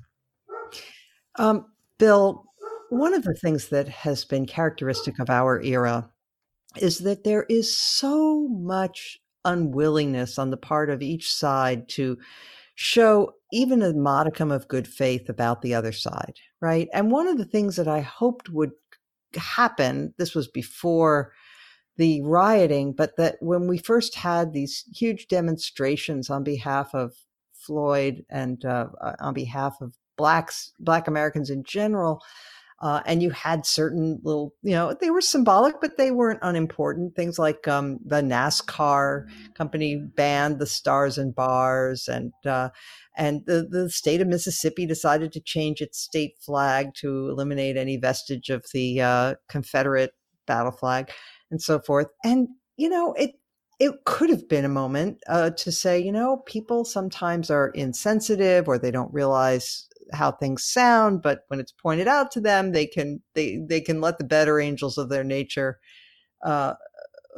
Um, Bill, one of the things that has been characteristic of our era is that there is so much unwillingness on the part of each side to show even a modicum of good faith about the other side, right? And one of the things that I hoped would happen, this was before the rioting, but that when we first had these huge demonstrations on behalf of Floyd and uh, uh on behalf of blacks, black Americans in general, Uh, and you had certain little, you know, they were symbolic, but they weren't unimportant. Things like um, the NASCAR company banned the stars and bars, and uh, and the, the state of Mississippi decided to change its state flag to eliminate any vestige of the uh, Confederate battle flag and so forth. And, you know, it, it could have been a moment uh, to say, you know, people sometimes are insensitive or they don't realize how things sound, but when it's pointed out to them, they can they they can let the better angels of their nature uh,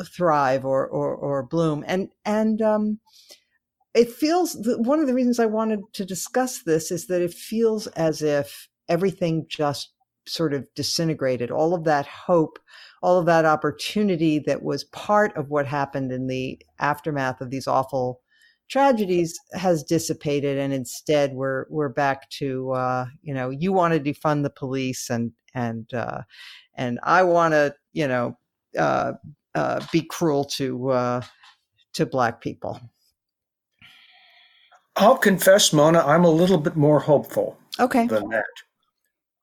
thrive or, or or bloom. And and um, it feels one of the reasons I wanted to discuss this is that it feels as if everything just sort of disintegrated. All of that hope, all of that opportunity that was part of what happened in the aftermath of these awful tragedies has dissipated, and instead we're we're back to uh, you know you want to defund the police and and uh, and I want to you know uh, uh, be cruel to uh, to black people. I'll confess, Mona, I'm a little bit more hopeful okay. than that.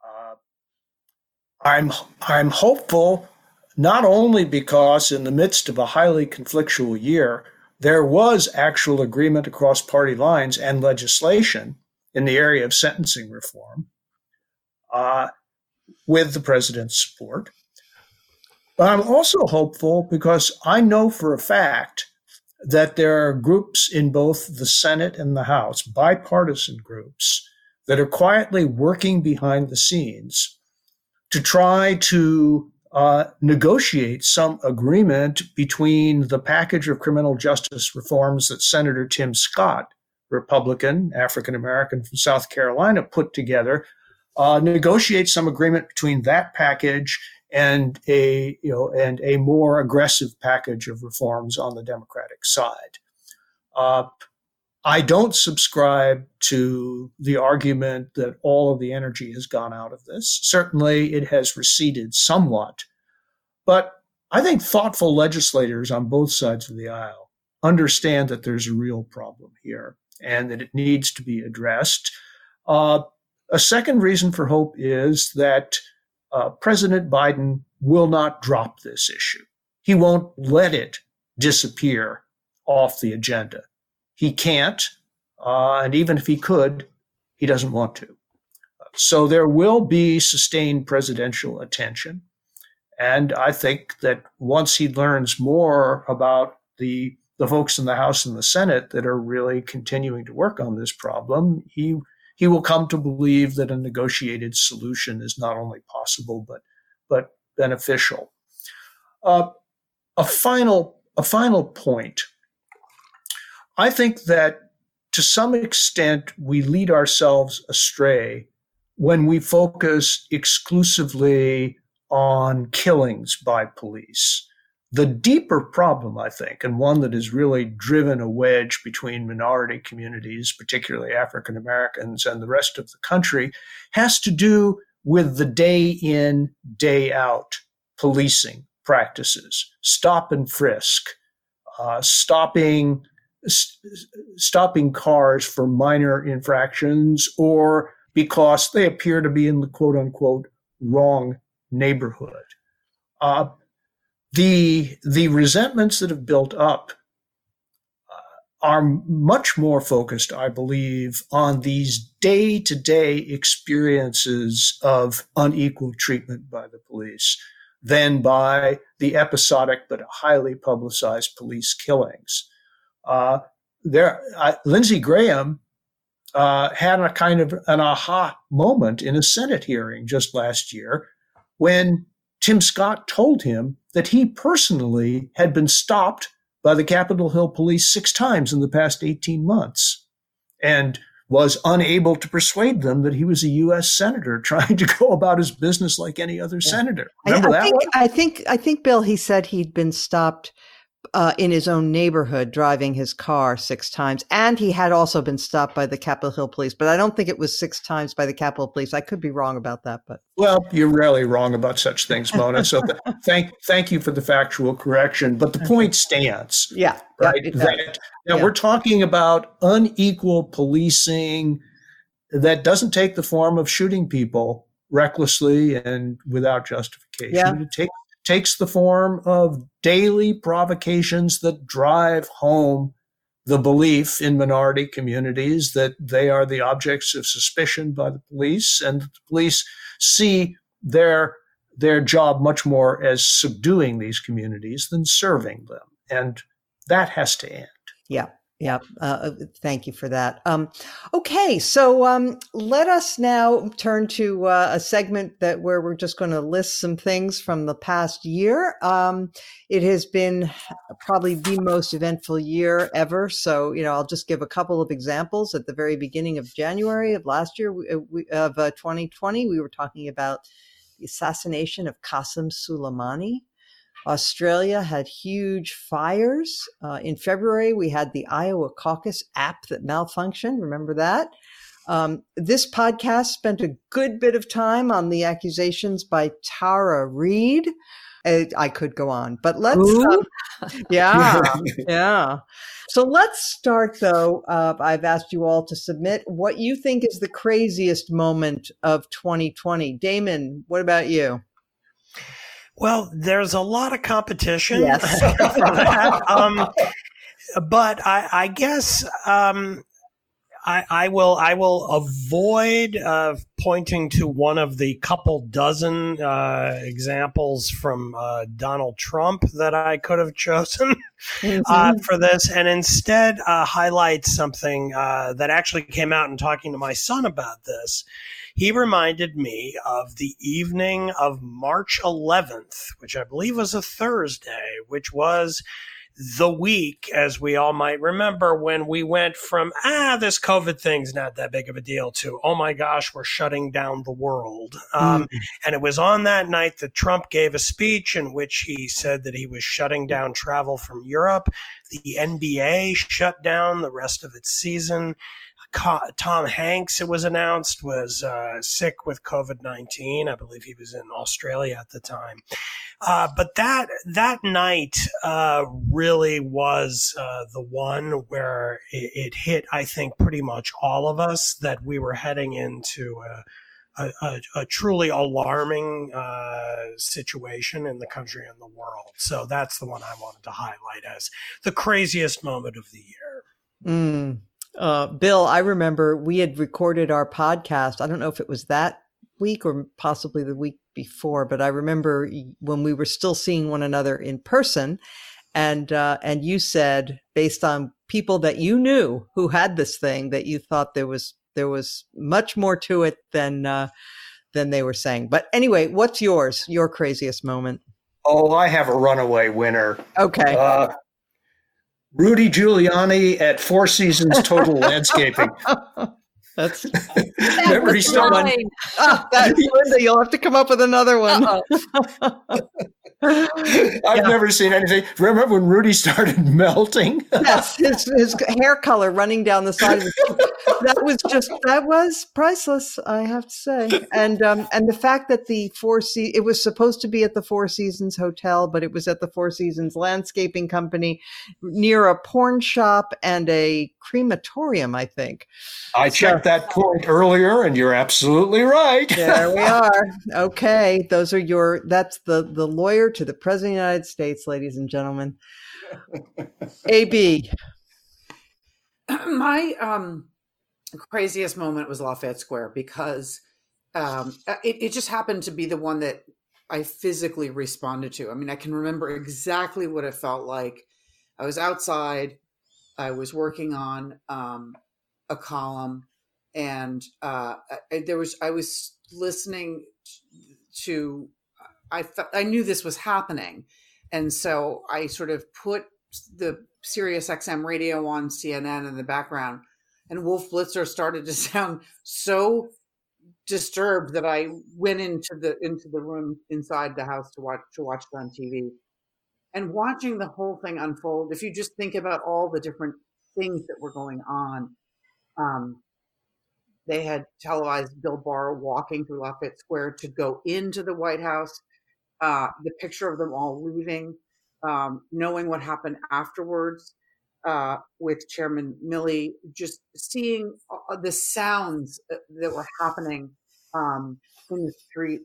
Uh, I'm I'm hopeful not only because in the midst of a highly conflictual year, there was actual agreement across party lines and legislation in the area of sentencing reform uh, with the president's support. But I'm also hopeful because I know for a fact that there are groups in both the Senate and the House, bipartisan groups, that are quietly working behind the scenes to try to uh, negotiate some agreement between the package of criminal justice reforms that Senator Tim Scott, Republican, African American from South Carolina, put together, uh, negotiate some agreement between that package and a you know and a more aggressive package of reforms on the Democratic side. Uh, I don't subscribe to the argument that all of the energy has gone out of this. Certainly, it has receded somewhat, but I think thoughtful legislators on both sides of the aisle understand that there's a real problem here and that it needs to be addressed. Uh, a second reason for hope is that uh, President Biden will not drop this issue. He won't let it disappear off the agenda. He can't, uh, and even if he could, he doesn't want to. So there will be sustained presidential attention. And I think that once he learns more about the the folks in the House and the Senate that are really continuing to work on this problem, he he will come to believe that a negotiated solution is not only possible but but beneficial. Uh, a final a final point. I think that to some extent we lead ourselves astray when we focus exclusively on killings by police. The deeper problem, I think, and one that has really driven a wedge between minority communities, particularly African Americans, and the rest of the country, has to do with the day in, day out policing practices, stop and frisk, uh, stopping stopping cars for minor infractions or because they appear to be in the quote unquote wrong neighborhood. Uh, the the resentments that have built up uh, are much more focused, I believe, on these day to day experiences of unequal treatment by the police than by the episodic but highly publicized police killings. Uh, there, Lindsey Graham uh, had a kind of an aha moment in a Senate hearing just last year when Tim Scott told him that he personally had been stopped by the Capitol Hill police six times in the past 18 months and was unable to persuade them that he was a U.S. senator trying to go about his business like any other yeah. senator. Remember I, I that think? I think, I think, Bill, he said he'd been stopped uh, in his own neighborhood driving his car six times. And he had also been stopped by the Capitol Hill police, but I don't think it was six times by the Capitol police. I could be wrong about that, but. Well, you're rarely wrong about such things, Mona. So th- thank, thank you for the factual correction. But the point stands. Yeah. Right. that, now yeah. we're talking about unequal policing that doesn't take the form of shooting people recklessly and without justification. Yeah. It take, takes the form of daily provocations that drive home the belief in minority communities that they are the objects of suspicion by the police and the police see their their job much more as subduing these communities than serving them. And that has to end. Yeah yeah, uh, uh, thank you for that. Um, okay, so um, let us now turn to uh, a segment that where we're just going to list some things from the past year. Um, it has been probably the most eventful year ever. So you know, I'll just give a couple of examples. At the very beginning of January of last year, we, uh, of 2020, uh, we were talking about the assassination of Qasem Soleimani. Australia had huge fires. Uh, in February, we had the Iowa caucus app that malfunctioned. Remember that? Um, this podcast spent a good bit of time on the accusations by Tara Reade. I, I could go on, but let's. Um, yeah, yeah. So let's start though. Uh, I've asked you all to submit what you think is the craziest moment of 2020. Damon, what about you? Well, there's a lot of competition yes. for that. Um, but I, I guess um, I, I, will I will avoid uh, pointing to one of the couple dozen uh, examples from uh, Donald Trump that I could have chosen uh, mm-hmm. for this, and instead uh, highlight something uh, that actually came out in talking to my son about this he reminded me of the evening of March 11th, which I believe was a Thursday, which was the week, as we all might remember, when we went from, ah, this COVID thing's not that big of a deal to, oh my gosh, we're shutting down the world. Um, mm-hmm. And it was on that night that Trump gave a speech in which he said that he was shutting down travel from Europe. The NBA shut down the rest of its season. Tom Hanks, it was announced, was uh, sick with COVID nineteen. I believe he was in Australia at the time. Uh, but that that night uh, really was uh, the one where it, it, hit. I think pretty much all of us that we were heading into. A, a, a, truly alarming uh, situation in the country and the world. So that's the one I wanted to highlight as the craziest moment of the year. Mm, uh, Bill, I remember we had recorded our podcast. I don't know if it was that week or possibly the week before, but I remember when we were still seeing one another in person, and uh, and you said based on people that you knew who had this thing that you thought there was there was much more to it than uh, than they were saying. But anyway, what's yours? Your craziest moment? Oh, I have a runaway winner. Okay. Uh, Rudy Giuliani at Four Seasons Total Landscaping. That's remember he started. Oh, that, Linda, you'll have to come up with another one. I've yeah. never seen anything. Remember when Rudy started melting? yes, his, his hair color running down the side of his that was just that was priceless, I have to say. And um, and the fact that the Four Se- it was supposed to be at the Four Seasons Hotel, but it was at the Four Seasons Landscaping Company near a porn shop and a crematorium, I think. I so, checked that point earlier, and you're absolutely right. there we are. Okay, those are your. That's the the lawyer to the President of the United States, ladies and gentlemen. AB. My um craziest moment was Lafayette Square because um, uh, it, it just happened to be the one that I physically responded to. I mean, I can remember exactly what it felt like. I was outside, I was working on um, a column, and uh, I, there was I was listening to. I th- I knew this was happening, and so I sort of put the Sirius XM radio on CNN in the background and Wolf Blitzer started to sound so disturbed that I went into the into the room inside the house to watch to watch it on TV. And watching the whole thing unfold, if you just think about all the different things that were going on, um, they had televised Bill Barr walking through Lafayette Square to go into the White House. Uh, the picture of them all leaving, um, knowing what happened afterwards, uh, with Chairman Milley, just seeing uh, the sounds that were happening um, in the street,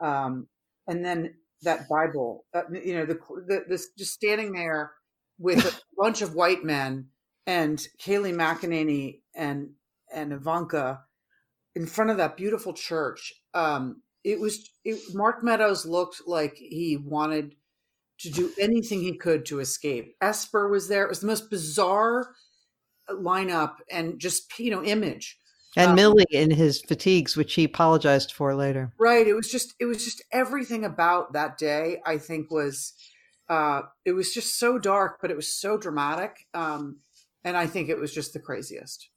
um, and then that Bible, uh, you know, the, the this just standing there with a bunch of white men and Kayleigh McEnany and and Ivanka in front of that beautiful church. Um, it was it, Mark Meadows looked like he wanted to do anything he could to escape. Esper was there. It was the most bizarre lineup and just you know image. And um, Milley in his fatigues, which he apologized for later. Right. It was just it was just everything about that day. I think was uh, it was just so dark, but it was so dramatic. Um, and I think it was just the craziest.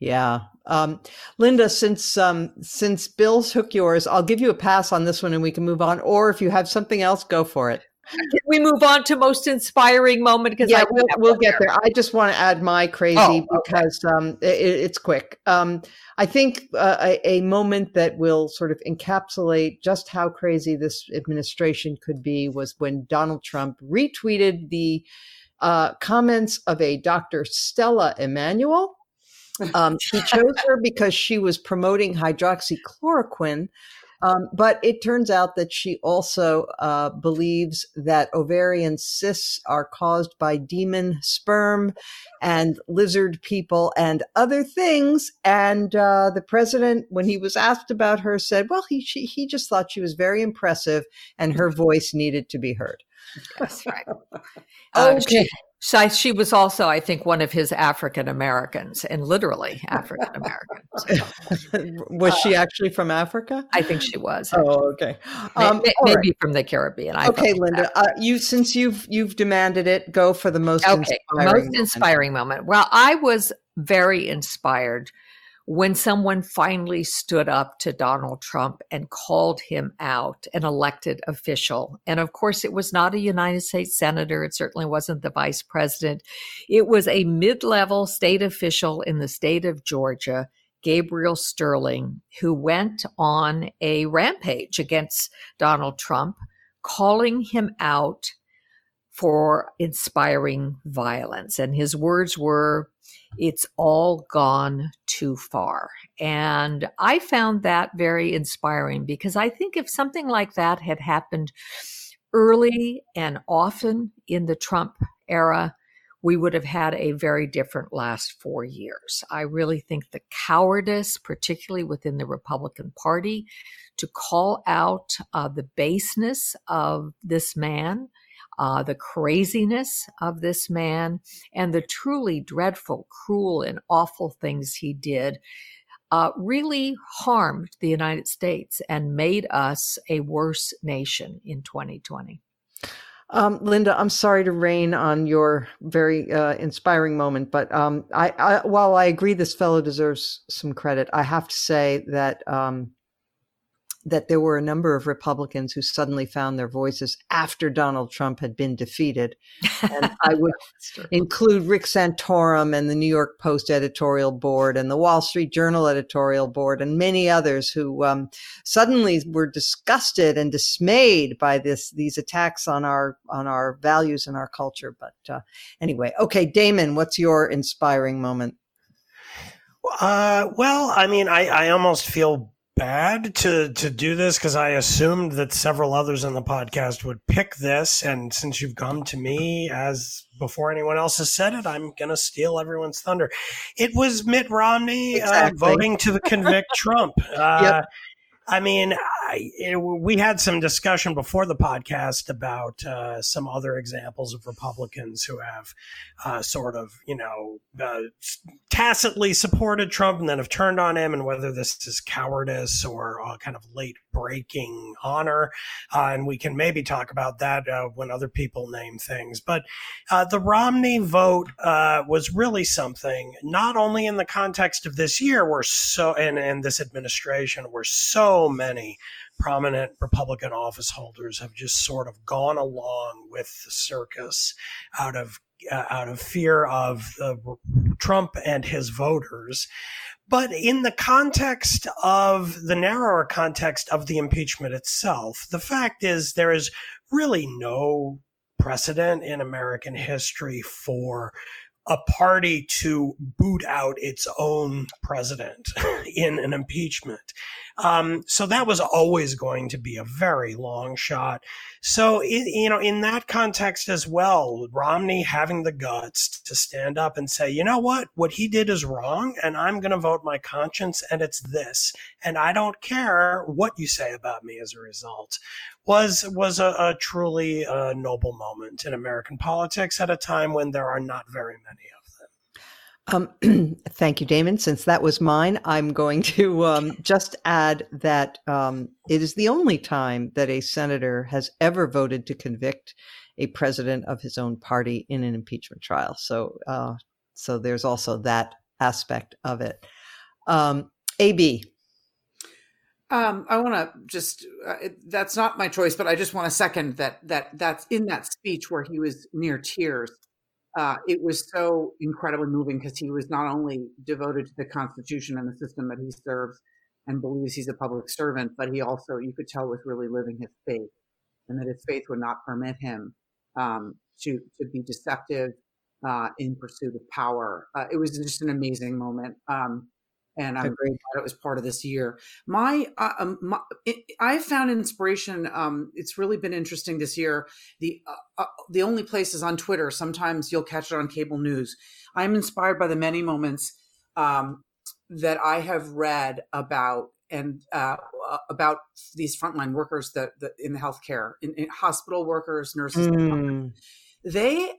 Yeah. Um, Linda, since um, since Bill's hook yours, I'll give you a pass on this one and we can move on. Or if you have something else, go for it. Can we move on to most inspiring moment? Because yeah, we'll, we'll get there. I just want to add my crazy oh, because okay. um, it, it's quick. Um, I think uh, a, a, moment that will sort of encapsulate just how crazy this administration could be was when Donald Trump retweeted the uh, comments of a Dr. Stella Immanuel. um, he chose her because she was promoting hydroxychloroquine. Um, but it turns out that she also uh, believes that ovarian cysts are caused by demon sperm and lizard people and other things. And uh, the president, when he was asked about her, said, "Well, he she, he just thought she was very impressive, and her voice needed to be heard." That's right. Uh, okay. She, so she was also, I think, one of his African Americans, and literally African American. was she uh, actually from Africa? I think she was. Oh, okay. Um, maybe, maybe right. from the Caribbean. I okay, Linda. Uh, you since you've you've demanded it, go for the most okay. inspiring most moment. inspiring moment. Well, I was very inspired when someone finally stood up to Donald Trump and called him out, an elected official. And of course, it was not a United States senator. It certainly wasn't the vice president. It was a mid level state official in the state of Georgia. Gabriel Sterling, who went on a rampage against Donald Trump, calling him out for inspiring violence. And his words were, it's all gone too far. And I found that very inspiring because I think if something like that had happened early and often in the Trump era, we would have had a very different last four years. I really think the cowardice, particularly within the Republican Party, to call out uh, the baseness of this man uh, the craziness of this man and the truly dreadful, cruel, and awful things he did uh, really harmed the United States and made us a worse nation in 2020. Um, Linda, I'm sorry to rain on your very uh, inspiring moment, but um, I, I, while I agree this fellow deserves some credit, I have to say that um, that there were a number of Republicans who suddenly found their voices after Donald Trump had been defeated. And I would include Rick Santorum and the New York Post editorial board and the Wall Street Journal editorial board and many others who um, suddenly were disgusted and dismayed by this these attacks on our on our values and our culture. But uh, anyway, okay, Damon, what's your inspiring moment? Uh, well, I mean, I, I almost feel bad to to do this because I assumed that several others in the podcast would pick this, and since you've come to me as before anyone else has said it, I'm going to steal everyone's thunder. It was Mitt Romney uh, exactly. uh, voting to convict Trump. Uh, yep. I mean, I, it, we had some discussion before the podcast about uh, some other examples of Republicans who have uh, sort of, you know, uh, tacitly supported Trump and then have turned on him, and whether this is cowardice or kind of late breaking honor. Uh, and we can maybe talk about that uh, when other people name things. But uh, the Romney vote was really something, not only in the context of this year, where so, and, and this administration, where so many prominent Republican office holders have just sort of gone along with the circus out of uh, out of fear of Trump and his voters. But in the context of the narrower context of the impeachment itself, the fact is there is really no precedent in American history for a party to boot out its own president in an impeachment. Um, so that was always going to be a very long shot. So, it, you know, in that context as well, Romney having the guts to stand up and say, you know what, what he did is wrong, and I'm going to vote my conscience, and it's this, and I don't care what you say about me as a result, was was a, a truly uh, noble moment in American politics at a time when there are not very many of um, thank you, Damon. Since that was mine, I'm going to um, just add that um, it is the only time that a senator has ever voted to convict a president of his own party in an impeachment trial. So, uh, so there's also that aspect of it. Um, AB. Um, I want to just, uh, that's not my choice, but I just want to second that, that that's in that speech where he was near tears uh, it was so incredibly moving because he was not only devoted to the Constitution and the system that he serves and believes he's a public servant, but he also, you could tell, was really living his faith and that his faith would not permit him um, to, to be deceptive uh, in pursuit of power. Uh, it was just an amazing moment. Um, and I'm Agreed. glad it was part of this year. My, uh, um, my it, I found inspiration. Um, it's really been interesting this year. The uh, uh, the only place is on Twitter. Sometimes you'll catch it on cable news. I'm inspired by the many moments um, that I have read about and uh, uh about these frontline workers that, that in the healthcare, in, in hospital workers, nurses. Mm. They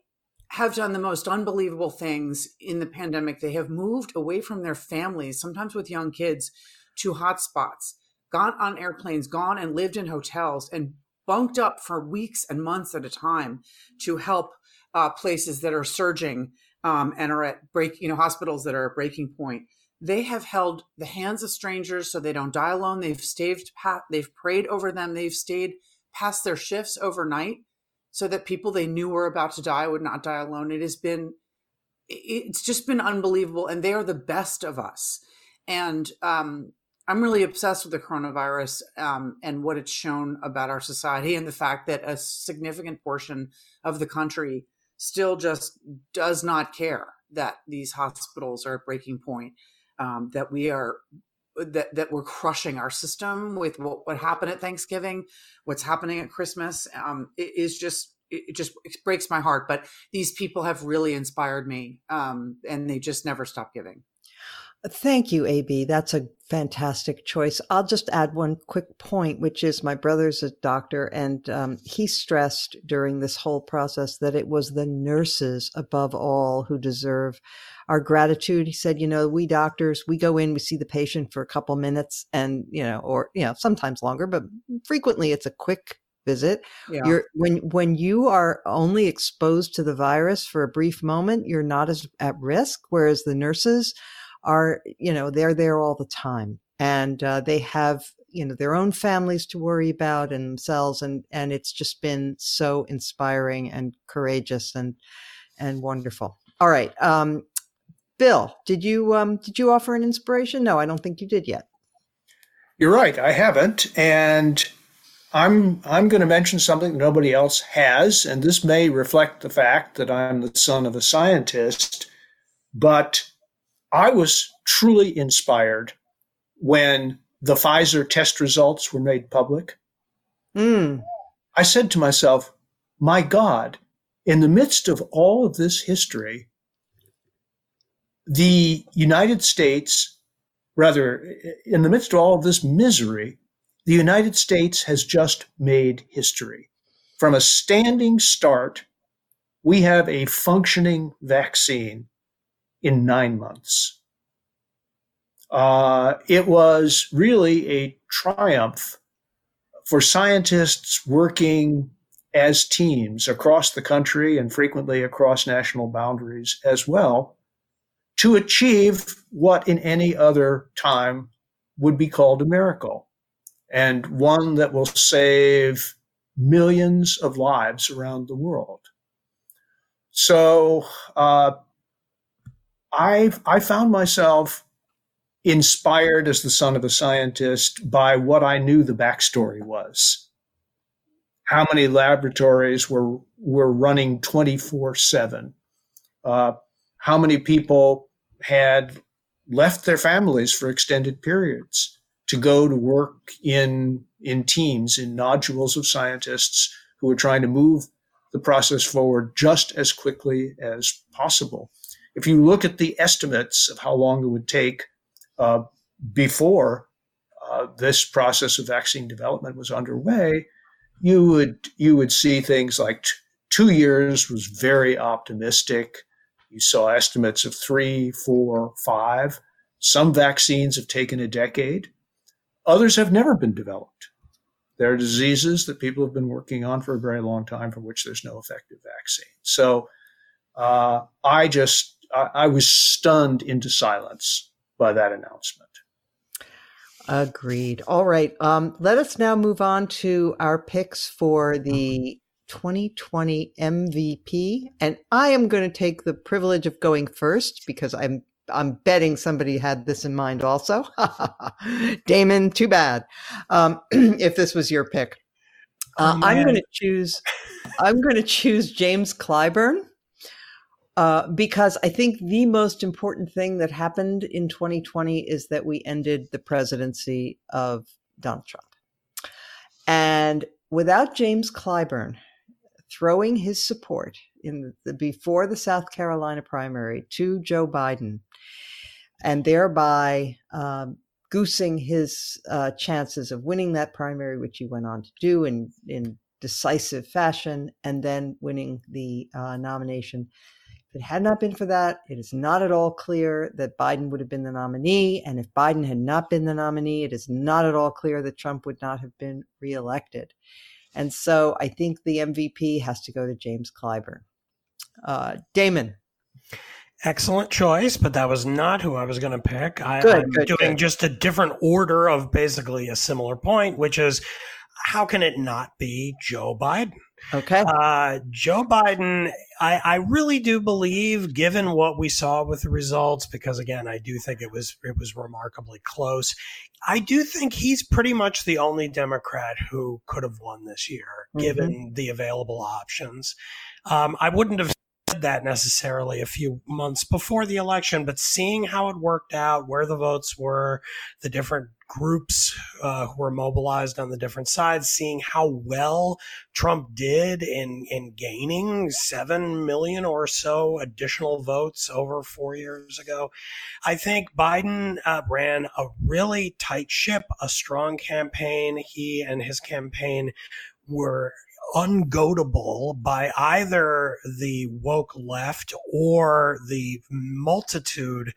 have done the most unbelievable things in the pandemic. They have moved away from their families, sometimes with young kids, to hotspots, gone on airplanes, gone and lived in hotels, and bunked up for weeks and months at a time to help uh, places that are surging um, and are at break, you know, hospitals that are at breaking point. They have held the hands of strangers so they don't die alone. They've staved, they've prayed over them. They've stayed past their shifts overnight so that people they knew were about to die would not die alone. It has been, it's just been unbelievable. And they are the best of us. And um, I'm really obsessed with the coronavirus um, and what it's shown about our society and the fact that a significant portion of the country still just does not care that these hospitals are at breaking point, um, that we are that that we're crushing our system with what, what happened at Thanksgiving, what's happening at Christmas. Um, it is just it just it breaks my heart. But these people have really inspired me, um, and they just never stop giving. Thank you, AB. That's a fantastic choice. I'll just add one quick point, which is my brother's a doctor, and um, he stressed during this whole process that it was the nurses above all who deserve our gratitude. He said, you know, we doctors, we go in, we see the patient for a couple minutes and, you know, or, you know, sometimes longer, but frequently it's a quick visit. Yeah. You're when when you are only exposed to the virus for a brief moment, you're not as at risk. Whereas the nurses are, you know, they're there all the time, and uh, they have you know their own families to worry about and themselves, and and it's just been so inspiring and courageous and and wonderful. All right, um, Bill, did you um, did you offer an inspiration? No, I don't think you did yet. You're right, I haven't, and I'm I'm going to mention something nobody else has, and this may reflect the fact that I'm the son of a scientist, but I was truly inspired when the Pfizer test results were made public. Mm. I said to myself, my God, in the midst of all of this history, the United States, rather, in the midst of all of this misery, the United States has just made history. From a standing start, we have a functioning vaccine in nine months. Uh, it was really a triumph for scientists working as teams across the country and frequently across national boundaries as well to achieve what in any other time would be called a miracle and one that will save millions of lives around the world. So uh, I I found myself inspired as the son of a scientist by what I knew the backstory was. How many laboratories were were running twenty four seven? Uh, how many people had left their families for extended periods to go to work in in teams in nodules of scientists who were trying to move the process forward just as quickly as possible. If you look at the estimates of how long it would take uh, before uh, this process of vaccine development was underway, you would you would see things like t- two years was very optimistic. You saw estimates of three, four, five. Some vaccines have taken a decade. Others have never been developed. There are diseases that people have been working on for a very long time for which there's no effective vaccine. So uh, I just I, I was stunned into silence by that announcement. Agreed. All right. Um, let us now move on to our picks for the 2020 MVP. And I am going to take the privilege of going first because I'm I'm betting somebody had this in mind also. Damon, too bad. Um, if this was your pick, uh, oh, I'm going to choose. I'm going to choose James Clyburn uh, because I think the most important thing that happened in 2020 is that we ended the presidency of Donald Trump, and without James Clyburn throwing his support in the, before the South Carolina primary to Joe Biden and thereby um, goosing his uh, chances of winning that primary, which he went on to do in, in decisive fashion, and then winning the uh, nomination. If it had not been for that, it is not at all clear that Biden would have been the nominee. And if Biden had not been the nominee, it is not at all clear that Trump would not have been reelected. And so I think the MVP has to go to James Clyburn. Uh, Damon. Excellent choice, but that was not who I was going to pick. I, good, am doing good. just a different order of basically a similar point, which is how can it not be Joe Biden? Okay. Uh, Joe Biden, I, I really do believe, given what we saw with the results, because again, I do think it was it was remarkably close. I do think he's pretty much the only Democrat who could have won this year, mm-hmm. given the available options. Um, I wouldn't have that necessarily a few months before the election, but seeing how it worked out, where the votes were, the different groups uh, who were mobilized on the different sides, seeing how well Trump did in in gaining seven million or so additional votes over four years ago, I think Biden uh, ran a really tight ship, a strong campaign. He and his campaign were ungoatable by either the woke left or the multitude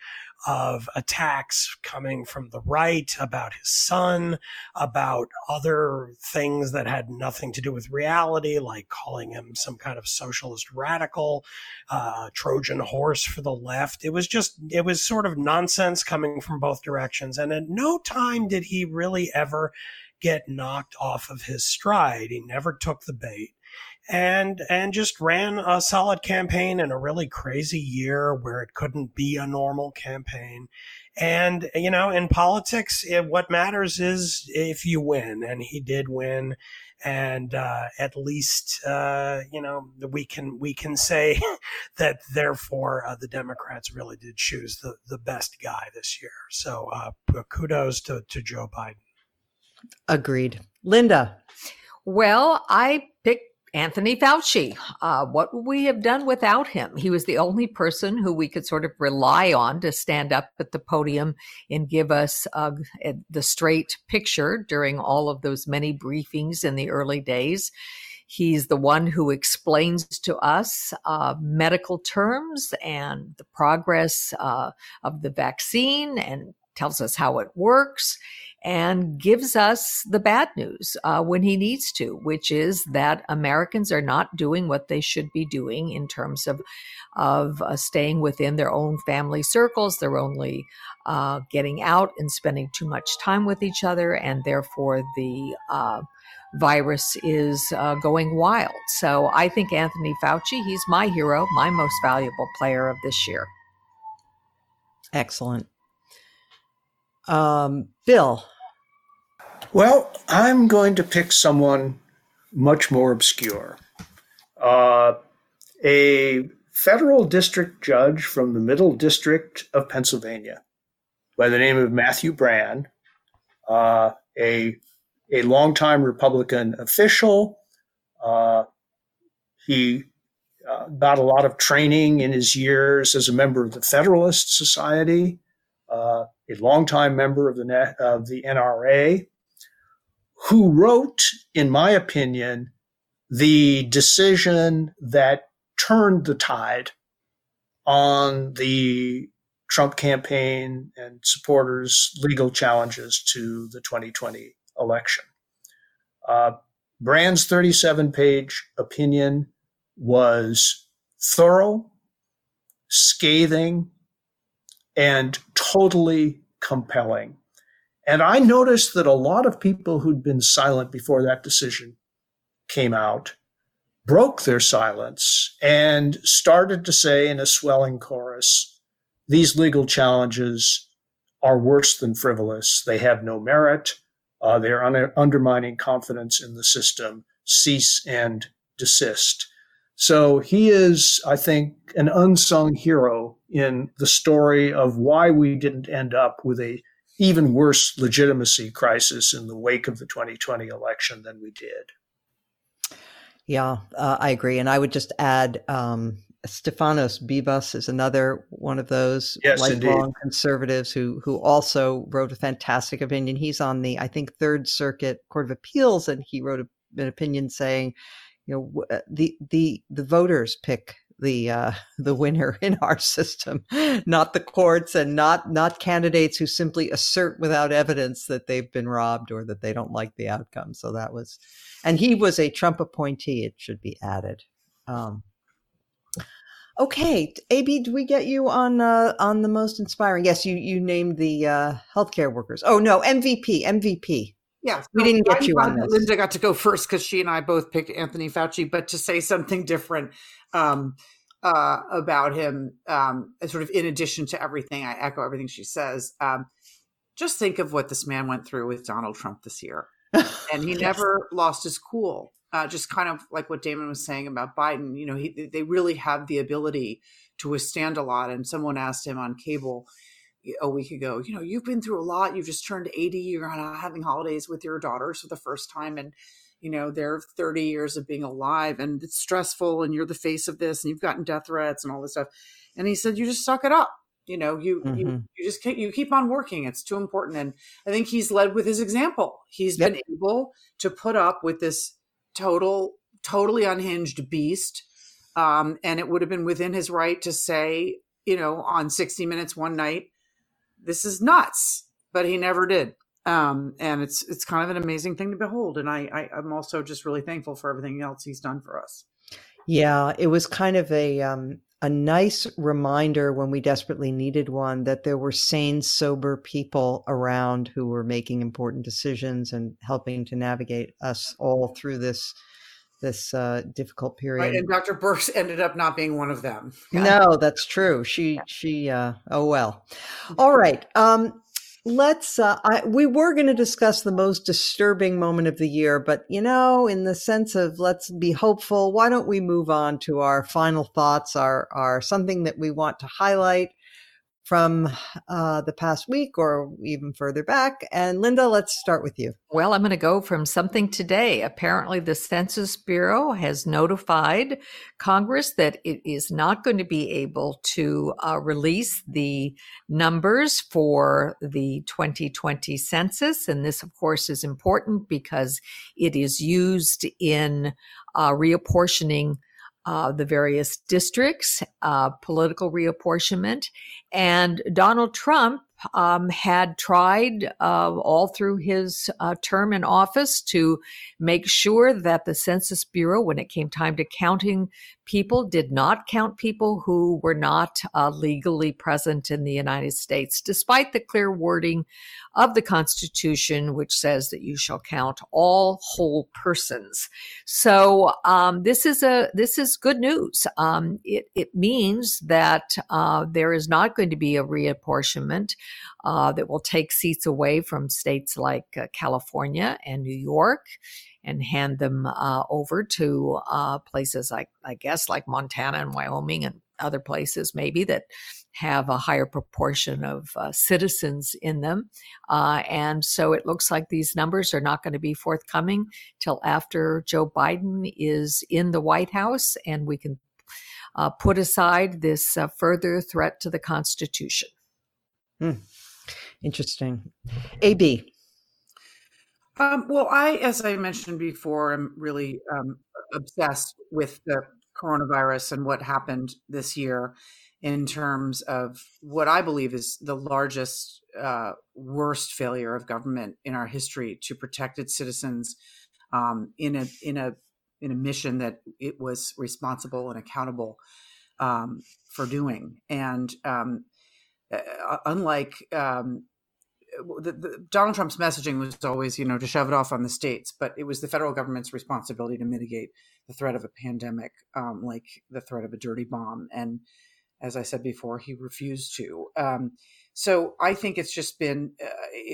of attacks coming from the right about his son, about other things that had nothing to do with reality, like calling him some kind of socialist radical, uh, Trojan horse for the left. It was just, it was sort of nonsense coming from both directions. And at no time did he really ever get knocked off of his stride. He never took the bait and and just ran a solid campaign in a really crazy year where it couldn't be a normal campaign. And you know, in politics, it, what matters is if you win, and he did win. And uh, at least uh, you know we can we can say that therefore uh, the Democrats really did choose the the best guy this year. So uh, kudos to to Joe Biden. Agreed. Linda. Well, I picked Anthony Fauci. Uh, what would we have done without him? He was the only person who we could sort of rely on to stand up at the podium and give us uh, the straight picture during all of those many briefings in the early days. He's the one who explains to us uh, medical terms and the progress uh, of the vaccine and tells us how it works and gives us the bad news uh, when he needs to, which is that Americans are not doing what they should be doing in terms of of uh, staying within their own family circles. They're only uh, getting out and spending too much time with each other, and therefore the uh, virus is uh, going wild. So I think Anthony Fauci, he's my hero, my most valuable player of this year. Excellent. Um, Bill. Well, I'm going to pick someone much more obscure. Uh, a federal district judge from the Middle District of Pennsylvania by the name of Matthew Brann, uh, a a longtime Republican official. Uh, he uh, got a lot of training in his years as a member of the Federalist Society, uh, a longtime member of the, of the NRA, who wrote, in my opinion, the decision that turned the tide on the Trump campaign and supporters' legal challenges to the 2020 election. Uh, Brann's 37 page opinion was thorough, scathing, and totally compelling. And I noticed that a lot of people who'd been silent before that decision came out broke their silence and started to say in a swelling chorus, these legal challenges are worse than frivolous. They have no merit. Uh, they are un- undermining confidence in the system. Cease and desist. So he is, I think, an unsung hero in the story of why we didn't end up with a even worse legitimacy crisis in the wake of the 2020 election than we did. Yeah, uh, I agree. And I would just add um, Stephanos Bibas is another one of those yes, lifelong indeed. conservatives who who also wrote a fantastic opinion. He's on the I think Third Circuit Court of Appeals, and he wrote a, an opinion saying, you know, uh, the the the voters pick the uh, the winner in our system, not the courts and not not candidates who simply assert without evidence that they've been robbed or that they don't like the outcome. So that was, and he was a Trump appointee. It should be added. Um, okay, AB, do we get you on uh, on the most inspiring? Yes, you you named the uh, healthcare workers. Oh no, MVP, MVP. Yeah, we didn't get you on this. Linda got to go first because she and I both picked Anthony Fauci, but to say something different um, uh, about him, um, sort of in addition to everything, I echo everything she says. Um, just think of what this man went through with Donald Trump this year, and he yes. never lost his cool. Uh, just kind of like what Damon was saying about Biden, you know, he, they really have the ability to withstand a lot. And someone asked him on cable a week ago, you know, you've been through a lot. You've just turned 80. You're having holidays with your daughters for the first time. And, you know, they're 30 years of being alive and it's stressful and you're the face of this and you've gotten death threats and all this stuff. And he said, you just suck it up. You know, you, mm-hmm. you, you just keep, you keep on working. It's too important. And I think he's led with his example. He's yep. been able to put up with this total, totally unhinged beast. Um, and it would have been within his right to say, you know, on 60 Minutes one night, this is nuts, but he never did. Um, and it's it's kind of an amazing thing to behold. And I, I I'm also just really thankful for everything else he's done for us. Yeah, it was kind of a um, a nice reminder when we desperately needed one that there were sane, sober people around who were making important decisions and helping to navigate us all through this this uh, difficult period. Right, and Dr. Birx ended up not being one of them. Yeah. No, that's true. She she uh, oh well. All right. Um, let's uh, I, we were going to discuss the most disturbing moment of the year, but you know, in the sense of let's be hopeful, why don't we move on to our final thoughts? Are are something that we want to highlight from uh, the past week or even further back. And Linda, let's start with you. Well, I'm going to go from something today. Apparently, the Census Bureau has notified Congress that it is not going to be able to uh, release the numbers for the 2020 census. And this, of course, is important because it is used in uh, reapportioning uh, the various districts, uh, political reapportionment. And Donald Trump um, had tried uh, all through his uh, term in office to make sure that the Census Bureau, when it came time to counting people, did not count people who were not uh, legally present in the United States, despite the clear wording of the Constitution, which says that you shall count all whole persons. So um, this is a this is good news. Um, it it means that uh, there is not going to be a reapportionment uh, that will take seats away from states like uh, California and New York and hand them uh, over to uh, places like, I guess, like Montana and Wyoming and other places maybe that have a higher proportion of uh, citizens in them. Uh, and so it looks like these numbers are not going to be forthcoming till after Joe Biden is in the White House and we can uh, put aside this uh, further threat to the Constitution. Hmm. Interesting. AB. Um, well, I, as I mentioned before, I'm really um, obsessed with the coronavirus and what happened this year in terms of what I believe is the largest, uh, worst failure of government in our history to protect its citizens um, in a in a in a mission that it was responsible and accountable um, for doing. And um, uh, unlike um, the, the, Donald Trump's messaging was always, you know, to shove it off on the states, but it was the federal government's responsibility to mitigate the threat of a pandemic, um, like the threat of a dirty bomb. And as I said before, he refused to. Um, so I think it's just been uh,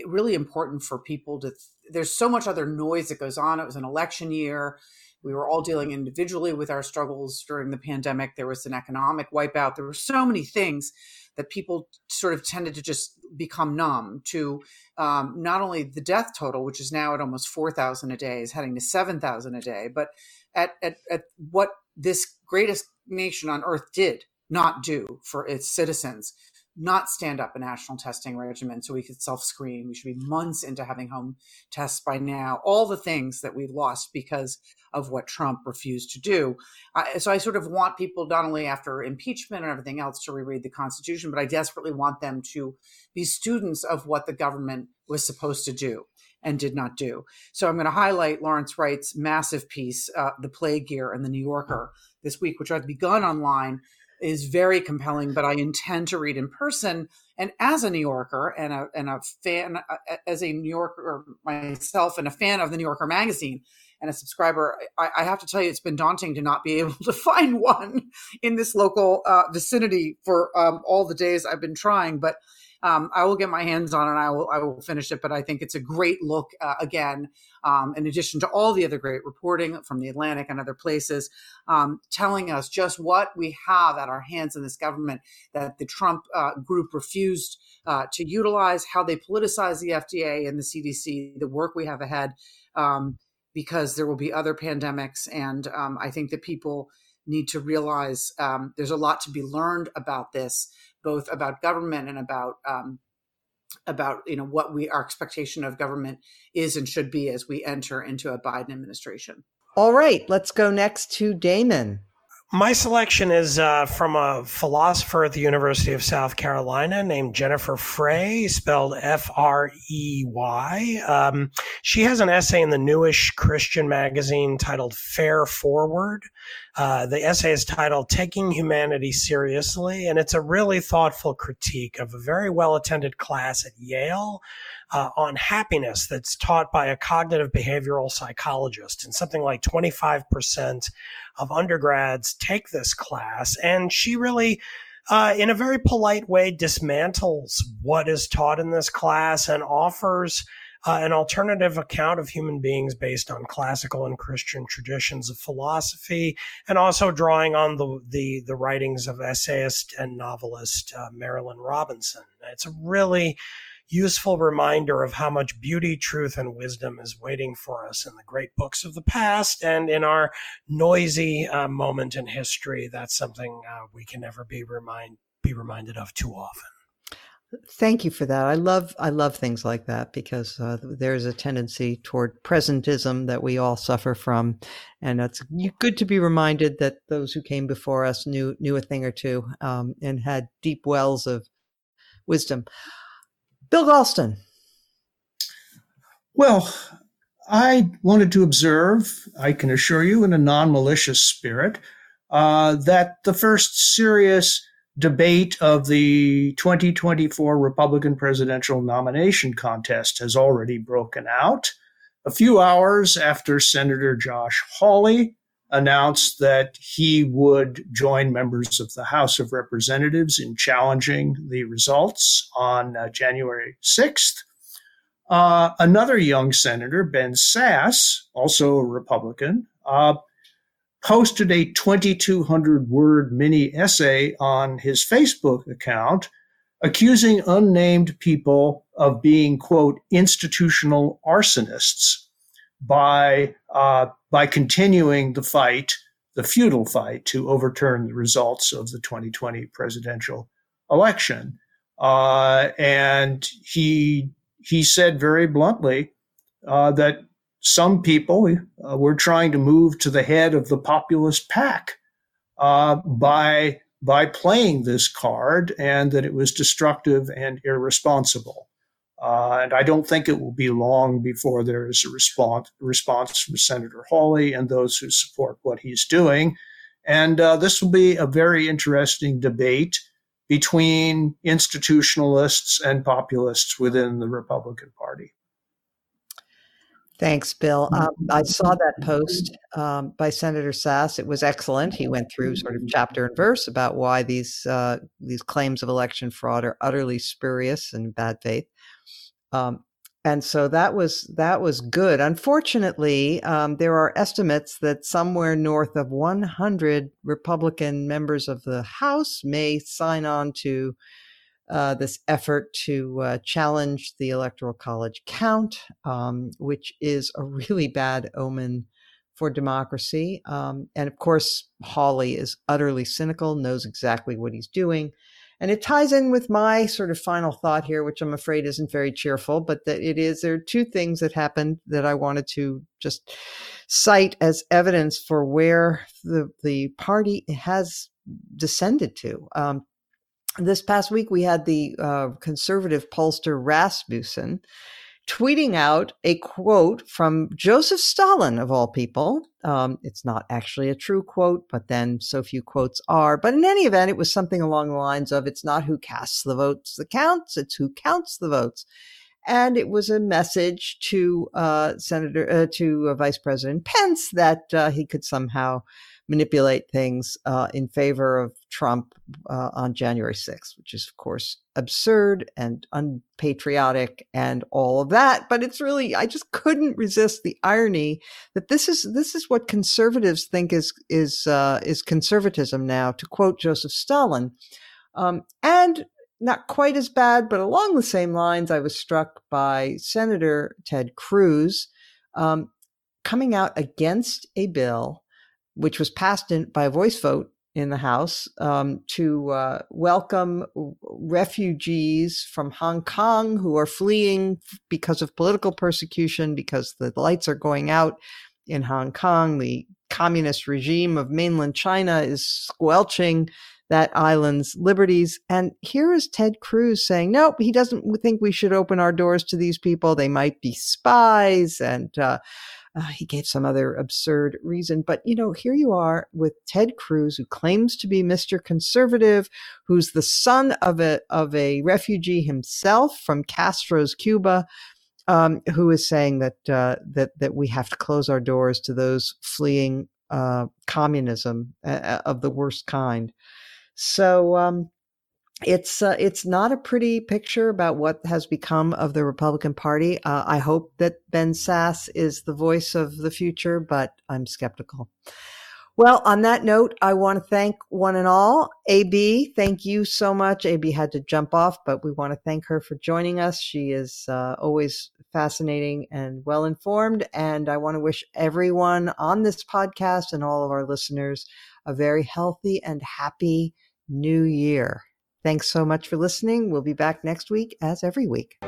really important for people to. Th- there's so much other noise that goes on. It was an election year. We were all dealing individually with our struggles during the pandemic. There was an economic wipeout. There were so many things that people sort of tended to just become numb to um, not only the death total, which is now at almost 4,000 a day, is heading to 7,000 a day, but at, at, at what this greatest nation on earth did not do for its citizens not stand up a national testing regimen so we could self screen. We should be months into having home tests by now. All the things that we've lost because of what Trump refused to do. So I sort of want people not only after impeachment and everything else to reread the Constitution, but I desperately want them to be students of what the government was supposed to do and did not do. So I'm going to highlight Lawrence Wright's massive piece, uh, The Plague Year in the New Yorker this week, which I've begun online is very compelling, but I intend to read in person. And as a New Yorker and a, and a fan, as a New Yorker myself and a fan of the New Yorker magazine and a subscriber, I, I have to tell you, it's been daunting to not be able to find one in this local uh, vicinity for um, all the days I've been trying. But um, I will get my hands on it. And I will I will finish it. But I think it's a great look uh, again. Um, in addition to all the other great reporting from the Atlantic and other places, um, telling us just what we have at our hands in this government that the Trump uh, group refused uh, to utilize, how they politicize the FDA and the CDC, the work we have ahead, um, because there will be other pandemics. And um, I think that people need to realize um, there's a lot to be learned about this both about government and about um, about you know what we our expectation of government is and should be as we enter into a Biden administration. All right, let's go next to Damon. My selection is uh, from a philosopher at the University of South Carolina named Jennifer Frey, spelled F R E Y. Um, she has an essay in the newish Christian magazine titled Fare Forward. Uh, the essay is titled Taking Humanity Seriously, and it's a really thoughtful critique of a very well attended class at Yale uh, on happiness that's taught by a cognitive behavioral psychologist. And something like 25% of undergrads take this class. And she really, uh, in a very polite way, dismantles what is taught in this class and offers. Uh, an alternative account of human beings based on classical and Christian traditions of philosophy, and also drawing on the the, the writings of essayist and novelist uh, Marilynne Robinson. It's a really useful reminder of how much beauty, truth, and wisdom is waiting for us in the great books of the past and in our noisy uh, moment in history. That's something uh, we can never be remind be reminded of too often. Thank you for that. I love I love things like that because uh, there's a tendency toward presentism that we all suffer from, and it's good to be reminded that those who came before us knew knew a thing or two um, and had deep wells of wisdom. Bill Galston. Well, I wanted to observe, I can assure you, in a non malicious spirit, uh, that the first serious debate of the 2024 Republican presidential nomination contest has already broken out. A few hours after Senator Josh Hawley announced that he would join members of the House of Representatives in challenging the results on uh, January 6th. Uh, another young senator, Ben Sasse, also a Republican, uh, posted a 2,200 word mini essay on his Facebook account accusing unnamed people of being, quote, institutional arsonists by, uh, by continuing the fight, the futile fight to overturn the results of the 2020 presidential election. Uh, and he, he said very bluntly uh, that some people uh, were trying to move to the head of the populist pack uh, by by playing this card, and that it was destructive and irresponsible. Uh, and I don't think it will be long before there is a response response from Senator Hawley and those who support what he's doing. And uh, this will be a very interesting debate between institutionalists and populists within the Republican Party. Thanks, Bill. Um, I saw that post um, by Senator Sasse. It was excellent. He went through sort of chapter and verse about why these uh, these claims of election fraud are utterly spurious and bad faith. Um, and so that was that was good. Unfortunately, um, there are estimates that somewhere north of 100 Republican members of the House may sign on to uh, this effort to uh, challenge the Electoral College count, um, which is a really bad omen for democracy. Um, and of course, Hawley is utterly cynical, knows exactly what he's doing. And it ties in with my sort of final thought here, which I'm afraid isn't very cheerful, but that it is there are two things that happened that I wanted to just cite as evidence for where the the party has descended to. Um, this past week, we had the uh, conservative pollster Rasmussen tweeting out a quote from Joseph Stalin, of all people. Um, it's not actually a true quote, but then so few quotes are. But in any event, it was something along the lines of it's not who casts the votes that counts, it's who counts the votes. And it was a message to uh, Senator, uh, to uh, Vice President Pence that uh, he could somehow manipulate things uh, in favor of Trump uh, on January 6th, which is, of course, absurd and unpatriotic and all of that. But it's really, I just couldn't resist the irony that this is this is what conservatives think is is uh, is conservatism now. To quote Joseph Stalin, um, and not quite as bad, but along the same lines, I was struck by Senator Ted Cruz um, coming out against a bill which was passed in, by a voice vote in the House um, to uh, welcome refugees from Hong Kong who are fleeing because of political persecution, because the lights are going out in Hong Kong. The communist regime of mainland China is squelching that island's liberties. And here is Ted Cruz saying, nope, he doesn't think we should open our doors to these people. They might be spies and, uh, uh, he gave some other absurd reason. But, you know, here you are with Ted Cruz, who claims to be Mr. Conservative, who's the son of a, of a refugee himself from Castro's Cuba. Um, who is saying that uh, that that we have to close our doors to those fleeing uh, communism uh, uh, of the worst kind? So um, it's uh, it's not a pretty picture about what has become of the Republican Party. Uh, I hope that Ben Sasse is the voice of the future, but I'm skeptical. Well, on that note, I want to thank one and all. AB, thank you so much. AB had to jump off, but we want to thank her for joining us. She is uh, always fascinating and well informed. And I want to wish everyone on this podcast and all of our listeners a very healthy and happy new year. Thanks so much for listening. We'll be back next week as every week.